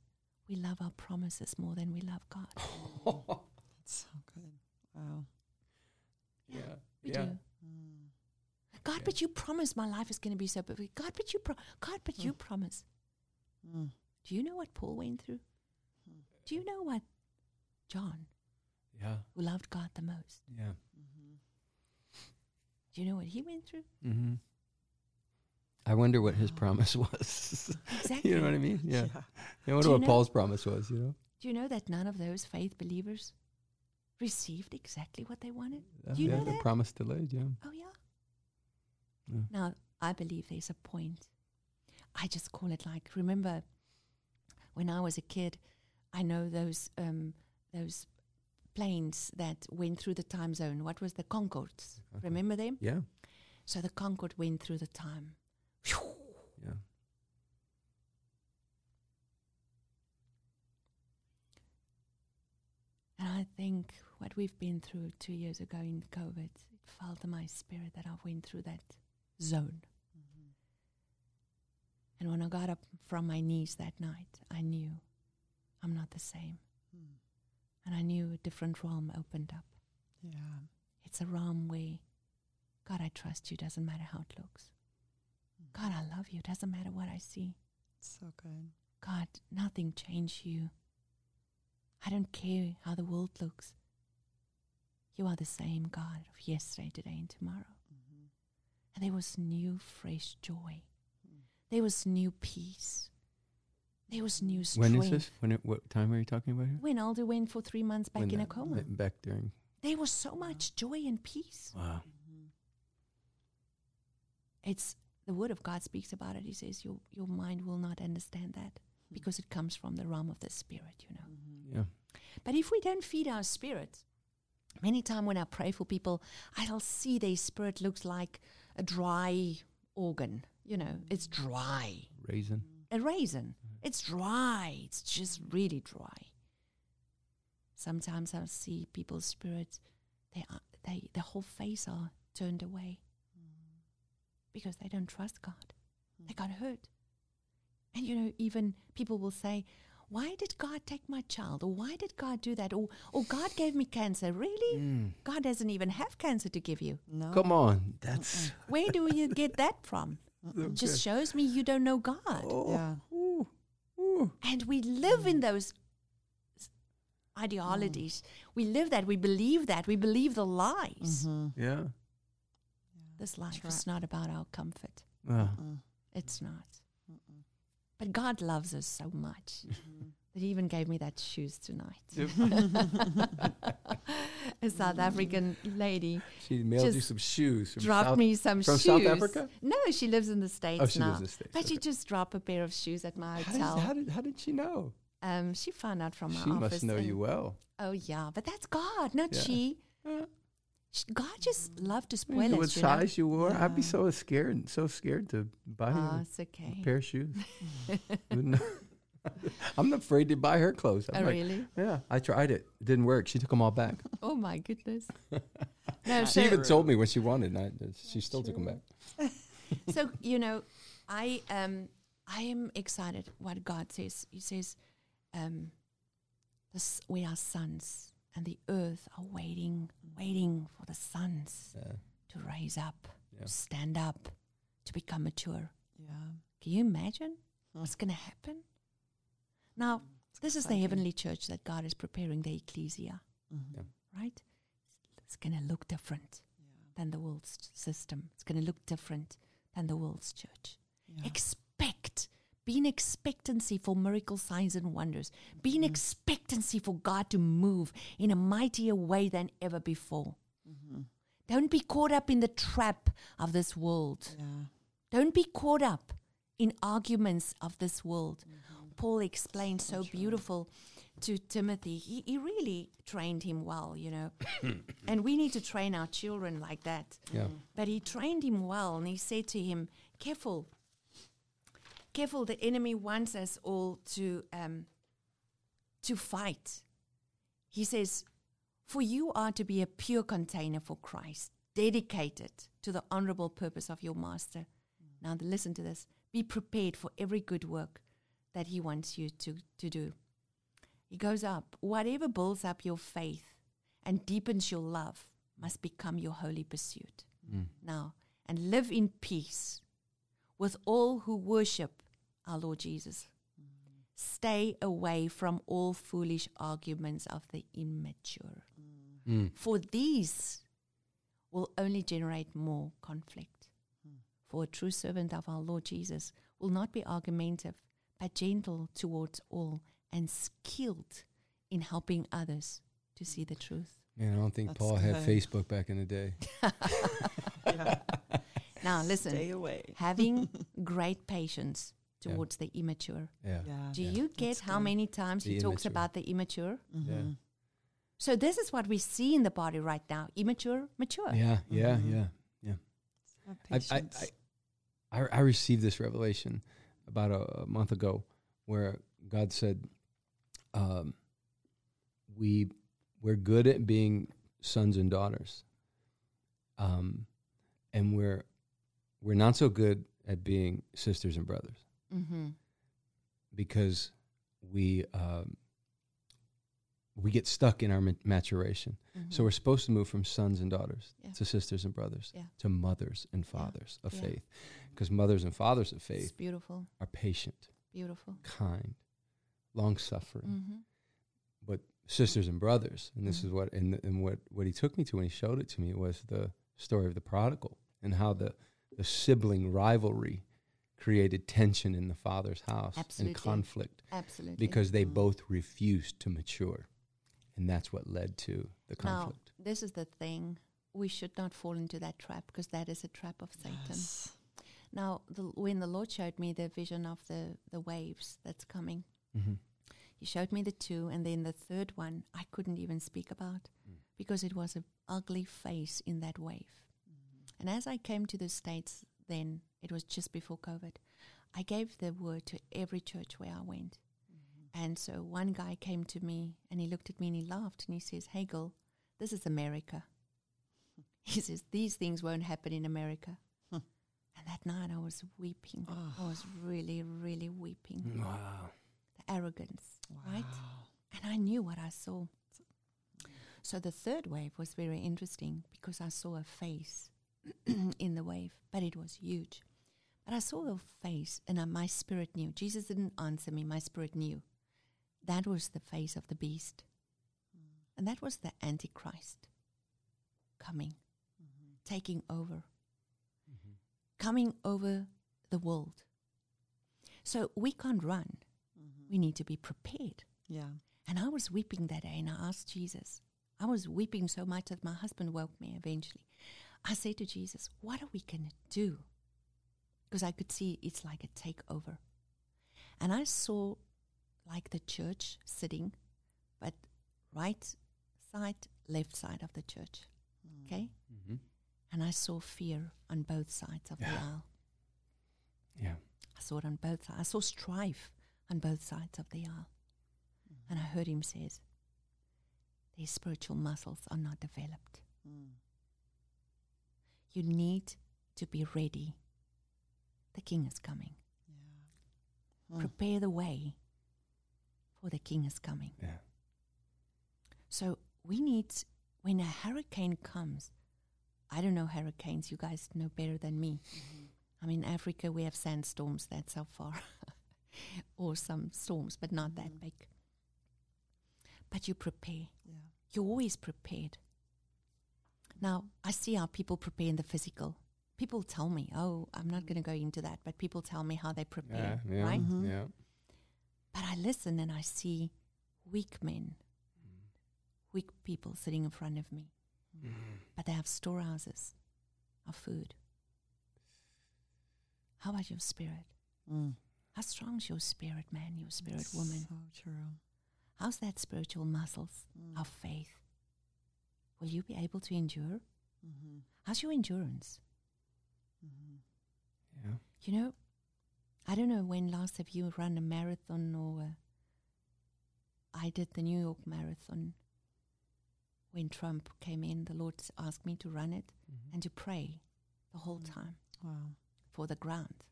we love our promises more than we love God. That's so good. Wow. yeah. We yeah. do. Mm. God, Yeah. but you promised my life is going to be so perfect. God, but you, pro- God, but you promise. Mm. Do you know what Paul went through? Hmm. Do you know what John, Yeah. who loved God the most, Yeah. Mm-hmm. do you know what he went through? Mm-hmm. I wonder what his Wow. promise was. Exactly. you know what I mean? Yeah. Yeah. I wonder what know- Paul's promise was. You know. Do you know that none of those faith believers received exactly what they wanted? Yeah, Do you yeah, know the that? promise delayed. Yeah. Oh, yeah. Yeah. Now, I believe there's a point. I just call it like, remember when I was a kid, I know those um, those planes that went through the time zone. What was the Concordes? Okay. Remember them? Yeah. So the Concorde went through the time. Phew. Yeah. And I think what we've been through two years ago in COVID, it felt in my spirit that I went through that zone. And when I got up from my knees that night, I knew I'm not the same. Mm. And I knew a different realm opened up. Yeah. It's a realm where, God, I trust you, doesn't matter how it looks. God, I love you, doesn't matter what I see. So good. God, nothing changed you. I don't care how the world looks. You are the same God of yesterday, today, and tomorrow. Mm-hmm. And there was new, fresh joy. There was new peace. There was new strength. When is this? When? It, what time are you talking about here? When Aldo went for three months back When in a coma. Back during. There was so much joy and peace. Wow. Mm-hmm. It's the word of God speaks about it. He says your your mind will not understand that because it comes from the realm of the spirit, you know. Mm-hmm. Yeah. But if we don't feed our spirit, many time when I pray for people, I'll see their spirit looks like a dry organ. You know, it's dry. Raisin. A raisin. It's dry. It's just really dry. Sometimes I see people's spirits, they are, they the whole face are turned away because they don't trust God. They got hurt. And you know, even people will say, Why did God take my child? Or why did God do that? Or or God gave me cancer. Really? Mm. God doesn't even have cancer to give you. No. Come on. That's. Where do you get that from? So Just shows me you don't know God. Oh. Yeah. Ooh. Ooh. And we live in those s- ideologies. We live that. We believe that. We believe the lies. Mm-hmm. Yeah. This life Tra- is not about our comfort. Wow. Mm. It's not. Mm-mm. But God loves us so much Mhm. That He even gave me that shoes tonight. A South African lady She mailed you some shoes from dropped South, me some from shoes. South Africa. No, she lives in the States Oh, she now. lives in the States. But she just dropped a pair of shoes at my How, does, hotel. how, did, how did she know? um, she found out from my She office. must know you well. Oh yeah, but that's God, not Yeah. she. Sh- God just loved to I spoil mean, us. what you know? size you wore? I'd be so scared, so scared to buy Oh, a, it's okay. a pair of shoes. Wouldn't know. I'm afraid to buy her clothes. I'm Oh, like, really? yeah, I tried it. It didn't work. She took them all back. Oh my goodness. no, She so, even told me when she wanted, and I, she still took them back. so you know, I um I am excited what God says. He says, um, this, we are sons, and the earth are waiting, waiting for the sons Yeah. to raise up, Yeah. to stand up, to become mature. Yeah. Can you imagine what's going to happen? Now, It's this is the heavenly church that God is preparing the ecclesia, Mhm. Yeah. right? It's going to look different Yeah. than the world's system. It's going to look different than the world's church. Yeah. Expect. Be in expectancy for miracle signs and wonders. Be in Mhm. expectancy for God to move in a mightier way than ever before. Mhm. Don't be caught up in the trap of this world. Yeah. Don't be caught up in arguments of this world. Mhm. Paul explained so, So beautiful to Timothy. He, he really trained him well, you know. and we need to train our children like that. Yeah. But he trained him well and he said to him, Careful, careful, the enemy wants us all to um, to fight. He says, For you are to be a pure container for Christ, dedicated to the honorable purpose of your master. Now listen to this. Be prepared for every good work that he wants you to, to do. He goes up, whatever builds up your faith and deepens your love must become your holy pursuit. Mm. Now, and live in peace with all who worship our Lord Jesus. Stay away from all foolish arguments of the immature, Mm. for these will only generate more conflict. For a true servant of our Lord Jesus will not be argumentative, but gentle towards all and skilled in helping others to see the truth. Man, I don't think That's Paul had. Facebook back in the day. Now, listen, Stay away. having great patience Yeah. towards the immature. Yeah. Yeah. Do Yeah. you get That's how good. many times The he talks about the immature? Mhm. So this is what we see in the body right now: immature, mature. Yeah. Yeah. Mhm. Yeah. Have I, I. I, I, I received this revelation about a, a month ago where God said, um, we, we're good at being sons and daughters. Um, and we're, we're not so good at being sisters and brothers Mm-hmm. because we, um, we get stuck in our ma- maturation. So we're supposed to move from sons and daughters Mm-hmm. Yeah. to sisters and brothers Yeah. to mothers and fathers of Yeah. faith. Because mothers and fathers of It's faith beautiful, are patient, beautiful. kind, long suffering. Mm-hmm. But sisters and brothers, and this Mhm. is what and, and what, what he took me to when he showed it to me was the story of the prodigal and how the, the sibling rivalry created tension in the father's house Absolutely. and conflict Absolutely. because they Mm. both refused to mature. And that's what led to the conflict. now, conflict. this is the thing: we should not fall into that trap because that is a trap of Satan. Yes. Now, the, when the Lord showed me the vision of the the waves that's coming, Mm-hmm. He showed me the two, and then the third one I couldn't even speak about Mm. because it was an ugly face in that wave. And as I came to the States, then it was just before COVID, I gave the word to every church where I went. And so one guy came to me and he looked at me and he laughed and he says, Hey, girl, this is America. He says, These things won't happen in America. And that night I was weeping. Oh. I was really, really weeping. Wow. The arrogance, right? And I knew what I saw. So the third wave was very interesting because I saw a face in the wave, but it was huge. But I saw a face, and uh, my spirit knew. Jesus didn't answer me, my spirit knew. That was the face of the beast. And that was the Antichrist coming, taking over, coming over the world. So we can't run, we need to be prepared. Yeah. And I was weeping that day, and I asked Jesus. I was weeping so much that my husband woke me eventually. I said to Jesus, What are we going to do? Because I could see it's like a takeover. And I saw like the church sitting, but right side, left side of the church. Okay? Mm-hmm. And I saw fear on both sides of the aisle. Yeah. I saw it on both sides. I saw strife on both sides of the aisle. And I heard him says, their spiritual muscles are not developed. Mm. You need to be ready. The king is coming. Yeah. Mm. Prepare the way for the king is coming. Yeah. So we need, when a hurricane comes, I don't know hurricanes, you guys know better than me. I mean, Africa, we have sandstorms, that's how far. or some storms, but not that Mhm. big. But you prepare. Yeah. You're always prepared. Now, I see how people prepare in the physical. People tell me, oh, I'm not going to go into that, but people tell me how they prepare, Yeah. Yeah. right? Mhm. Yeah. But I listen and I see weak men, weak people sitting in front of me, but they have storehouses of food. How about your spirit? Mm. How strong is your spirit, man, your spirit woman? So true. How's that spiritual muscles Mm. of faith? Will you be able to endure? Mhm. How's your endurance? Mhm. Yeah. You know, I don't know when last have you run a marathon or uh, I did the New York Marathon when Trump came in. The Lord asked me to run it and to pray the whole Mm. time Wow. for the ground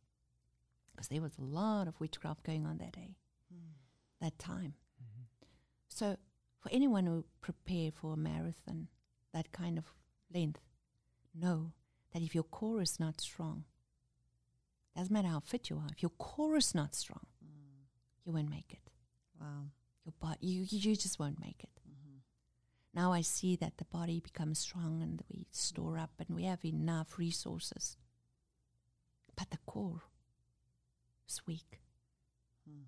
because there was a lot of witchcraft going on that day, Mm. that time. Mm-hmm. So, for anyone who prepare for a marathon, that kind of length, know that if your core is not strong, doesn't matter how fit you are, if your core is not strong, Mm. you won't make it. Wow. Your body, you, you just won't make it. Mm-hmm. Now I see that the body becomes strong and we store up and we have enough resources. But the core is weak. Mm.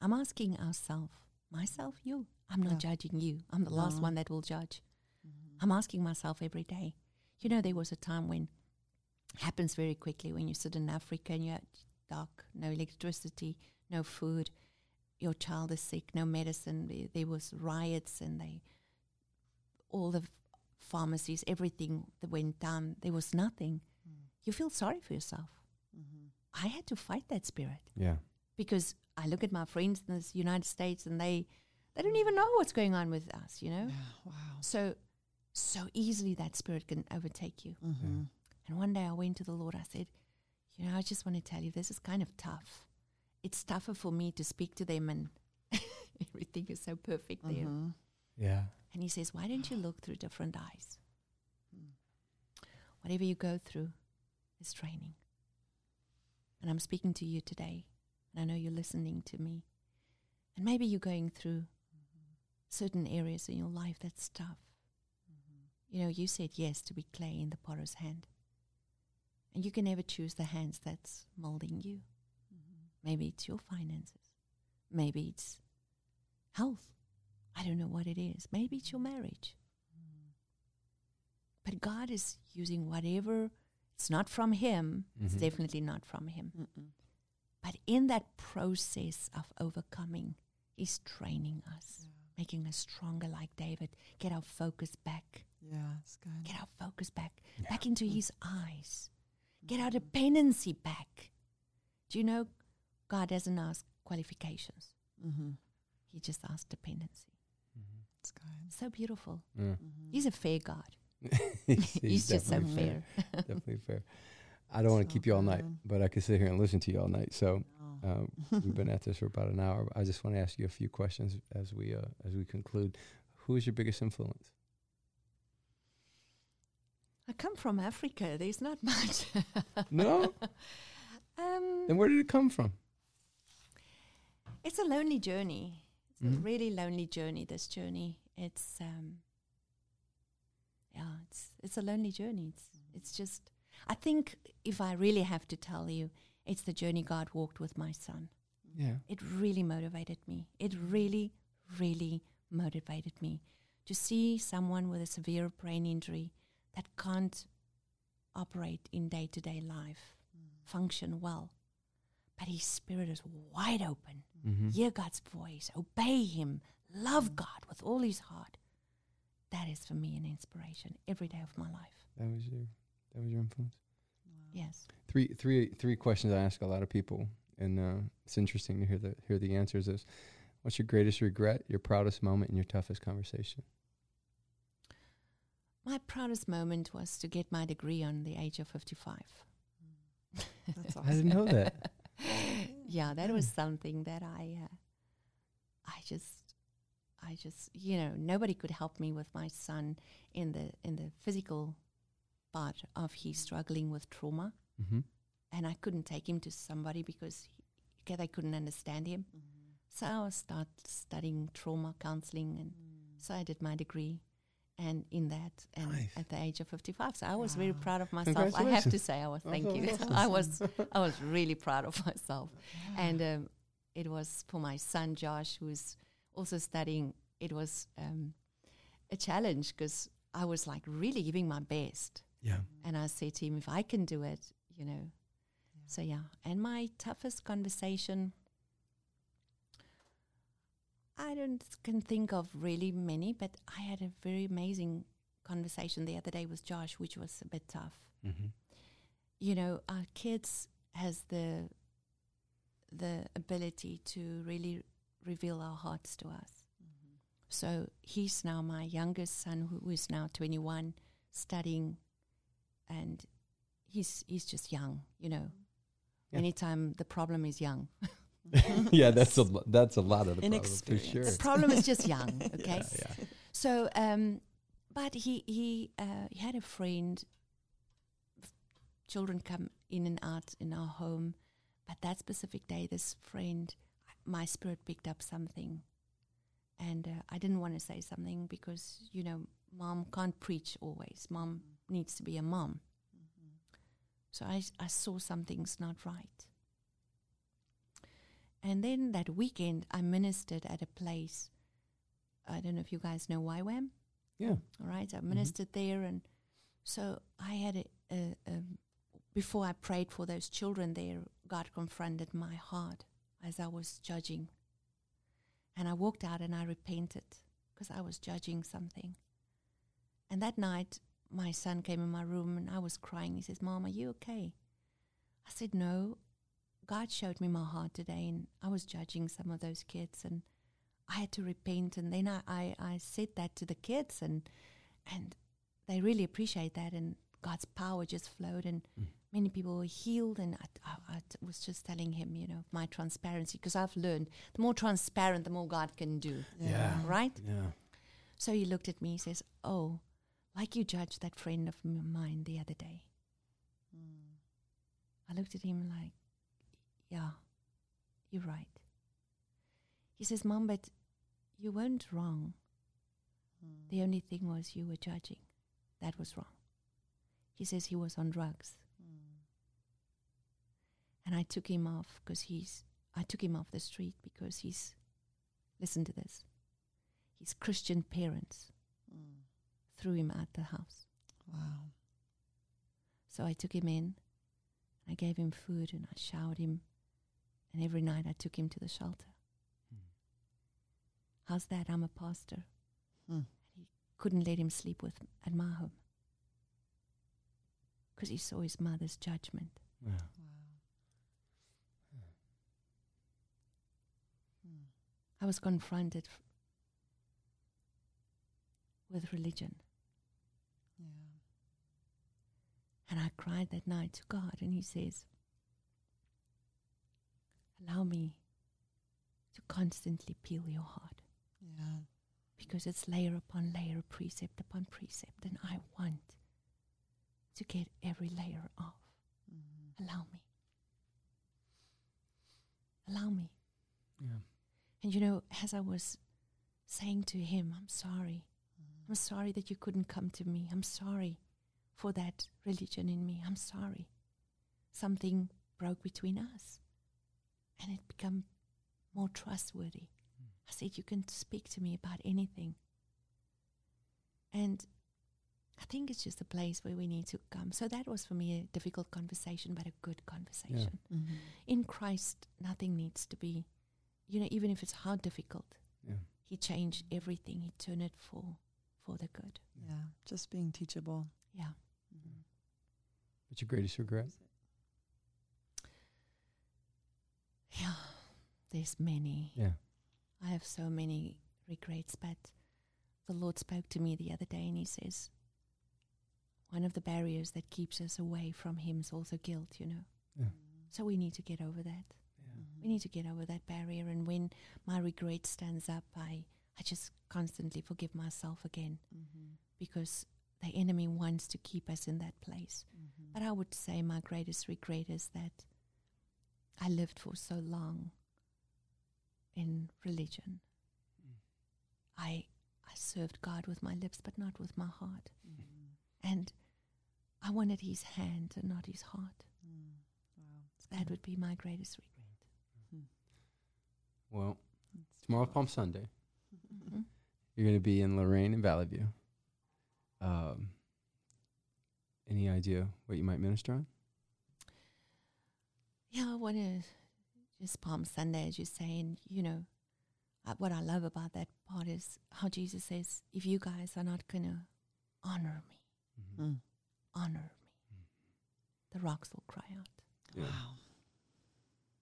I'm asking ourselves, myself, you. I'm not Yeah. judging you. I'm the last one that will judge. Mhm. I'm asking myself every day. You know, there was a time when happens very quickly when you sit in Africa and you're dark, no electricity, no food, your child is sick, no medicine. There, there was riots and they, all the pharmacies, everything that went down. There was nothing. Mm. You feel sorry for yourself. Mhm. I had to fight that spirit Yeah. because I look at my friends in the United States and they, they don't even know what's going on with us. You know, Yeah. Wow. so so easily that spirit can overtake you. Mm-hmm. And one day I went to the Lord. I said, You know, I just want to tell you, this is kind of tough. It's tougher for me to speak to them, and everything is so perfect there. Mm-hmm. Yeah. And He says, Why don't you look through different eyes? Mm. Whatever you go through is training. And I'm speaking to you today, and I know you're listening to me. And maybe you're going through certain areas in your life that's tough. You know, you said yes to be clay in the potter's hand. And you can never choose the hands that's molding you. Mm-hmm. Maybe it's your finances. Maybe it's health. I don't know what it is. Maybe it's your marriage. Mm-hmm. But God is using whatever, it's not from Him. It's Mhm. definitely not from Him. Mm-mm. But in that process of overcoming, He's training us, making us stronger like David. Get our focus back. Yeah, it's good. Get our focus back, back into mm. His eyes. Get our dependency back. Do you know God doesn't ask qualifications? Mm-hmm. He just asks dependency. Mhm. It's good. So beautiful. Yeah. Mm-hmm. He's a fair God. he's, He's, just so definitely fair. definitely fair. I don't want to So keep you all night, good. but I could sit here and listen to you all night. So Oh. um, we've been at this for about an hour. I just want to ask you a few questions as we uh, as we conclude. Who is your biggest influence? I come from Africa. There's not much. No. um, Then where did it come from? it's a lonely journey. It's a Mhm. really lonely journey. This journey. It's um. Yeah, it's it's a lonely journey. It's it's just. I think if I really have to tell you, it's the journey God walked with my son. Yeah. It really motivated me. It really, really motivated me to see someone with a severe brain injury that can't operate in day to day life, function well. But his spirit is wide open. Mm-hmm. Hear God's voice, obey Him, love God with all his heart. That is for me an inspiration every day of my life. That was your that was your influence. Yes. Three three three questions I ask a lot of people, and uh, it's interesting to hear the hear the answers. Is what's your greatest regret, your proudest moment, and your toughest conversation? My proudest moment was to get my degree on the age of 55. That's I didn't know that. yeah, that was something that I, uh, I just, I just, you know, nobody could help me with my son in the in the physical part of he struggling with trauma, Mm-hmm. and I couldn't take him to somebody because he, they couldn't understand him. So I was start studying trauma counseling, and so I did my degree. And in that, and Nice. at the age of fifty-five, so I was very Wow. proud of myself. I have to say, I was. Thank you. I was, I was really proud of myself. And um, it was for my son Josh, who's also studying. It was um, a challenge because I was like really giving my best, Yeah. and I said to him, "If I can do it, you know." So yeah, and my toughest conversation. I don't can think of really many, but I had a very amazing conversation the other day with Josh, which was a bit tough. Mm-hmm. you know our kids has the the ability to really reveal our hearts to us. So he's now my youngest son who is now 21 studying and he's he's just young you know. Yeah. anytime the problem is young yeah, that's a that's a lot of the problem for sure. The problem is just young okay Yeah, yeah. so um But he he uh, he had a friend. Children come in and out in our home, but that specific day, this friend, my spirit picked up something, and uh, I didn't want to say something because you know, mom can't preach always. Mom needs to be a mom. So I I saw something's not right. And then that weekend, I ministered at a place. I don't know if you guys know YWAM. Yeah. All right, I mm-hmm. ministered there, and so I had a, a, a before I prayed for those children there, God confronted my heart as I was judging, and I walked out and I repented because I was judging something. And that night, my son came in my room and I was crying. He says, "Mom, are you okay?" I said, "No." God showed me my heart today, and I was judging some of those kids, and I had to repent. And then I, I, I said that to the kids, and and they really appreciate that. And God's power just flowed, and Mm. many people were healed. And I, I, I t- was just telling him, you know, my transparency, because I've learned the more transparent, the more God can do, Yeah. right? Yeah. So he looked at me, he says, "Oh, like you judged that friend of mine the other day." Mm. I looked at him like, yeah, you're right. He says, Mom, but you weren't wrong. Mm. The only thing was you were judging. That was wrong. He says he was on drugs. Mm. And I took him off because he's, I took him off the street because he's, listen to this, his Christian parents Mm. threw him out the house. Wow. So I took him in, I gave him food and I showered him. And every night I took him to the shelter. How's that? I'm a pastor. Hmm. Couldn't let him sleep with at my home because he saw his mother's judgment. Yeah. Wow. Mm. I was confronted f- with religion, Yeah. and I cried that night to God, and He says, "Allow me to constantly peel your heart." Yeah. because it's layer upon layer, precept upon precept, and I want to get every layer off. Mm. Allow me. Allow me. Yeah. And you know, as I was saying to him, I'm sorry. Mm. I'm sorry that you couldn't come to me. I'm sorry for that religion in me. I'm sorry. Something broke between us and it became more trustworthy. I said, You can speak to me about anything. And I think it's just a place where we need to come. So that was for me a difficult conversation, but a good conversation. Mhm. In Christ, nothing needs to be, you know, even if it's how difficult, Yeah. He changed everything. He turned it for for the good. Yeah. Just being teachable. Yeah. Mhm. What's your greatest regret? Yeah. There's many. Yeah. I have so many regrets, but the Lord spoke to me the other day and He says, one of the barriers that keeps us away from Him is also guilt, you know. Yeah. So we need to get over that. Yeah. We need to get over that barrier. And when my regret stands up, I, I just constantly forgive myself again Mhm. because the enemy wants to keep us in that place. Mhm. But I would say my greatest regret is that I lived for so long in religion. Mm. I I served God with my lips, but not with my heart. Mhm. And I wanted His hand and not His heart. Mm. Wow. That would be my greatest regret. Well, That's tomorrow's wow. Palm Sunday. Mhm. You're going to be in Lorraine and Valley View. Um, any idea what you might minister on? Yeah, I want to just Palm Sunday, as you say, and you know, uh, what I love about that part is how Jesus says, "If you guys are not gonna honor me, Mm-hmm. Mm. honor me, the rocks will cry out." Yeah. Wow.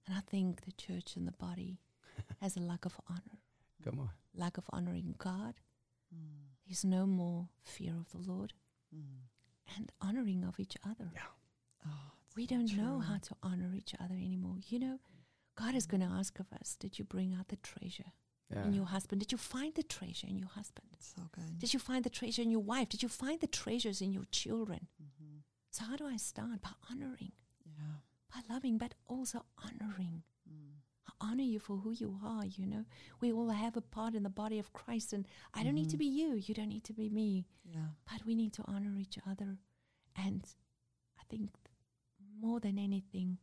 And I think the church and the body has a lack of honor, Come on. lack of honoring God. Mm. There's no more fear of the Lord Mm. and honoring of each other. Oh, it's We don't know how to honor each other anymore. You know, God is going to ask of us, did you bring out the treasure? Yeah. in your husband? Did you find the treasure in your husband? So good. Did you find the treasure in your wife? Did you find the treasures in your children? Mm-hmm. So how do I start? By honoring, Yeah. by loving, but also honoring. Mm. I honor you for who you are, you know. We all have a part in the body of Christ and I don't need to Mhm. be you, you don't need to be me, Yeah. but we need to honor each other. And I think more than anything,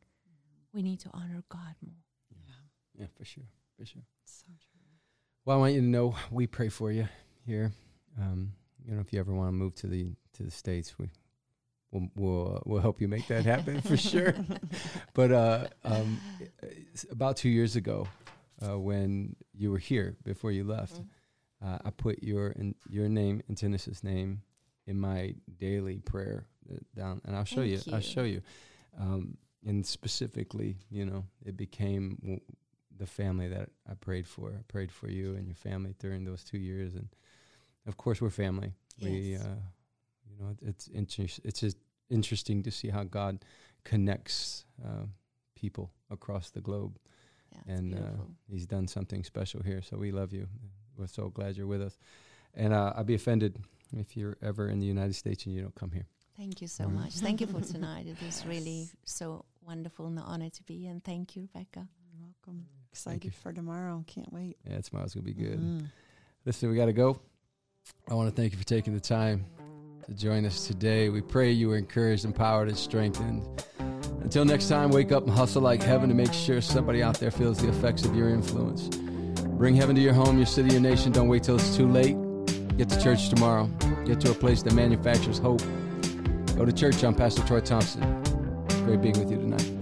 we need to honor God more. Yeah. Yeah, for sure, for sure. So true. Well, I want you to know we pray for you here. Um, you know, if you ever want to move to the to the states, we we'll we'll, uh, we'll help you make that happen for sure. But uh, um, about two years ago, uh, when you were here before you left, Mm. uh, I put your in, your name and Tennis's name in my daily prayer uh, down, and I'll show you. Thank I'll show you. Um, and specifically, you know, it became w- the family that I prayed for. I prayed for you and your family during those two years, and of course, we're family. We, uh, you know, it's inter- it's just interesting to see how God connects uh, people across the globe Yeah, and uh, he's done something special here. So we love you. We're so glad you're with us. And uh, I'd be offended if you're ever in the United States and you don't come here. Thank you so Mm. much. Thank you for tonight. It was really so wonderful and an honor to be. And thank you, Rebecca. You're welcome. Excited for tomorrow. Can't wait. Yeah, tomorrow's gonna be good. Mhm. Listen, we got to go. I want to thank you for taking the time to join us today. We pray you were encouraged, empowered, and strengthened. Until next time, wake up and hustle like heaven to make sure somebody out there feels the effects of your influence. Bring heaven to your home, your city, your nation. Don't wait till it's too late. Get to church tomorrow. Get to a place that manufactures hope. Go to church. I'm Pastor Troy Thompson. Great being with you tonight.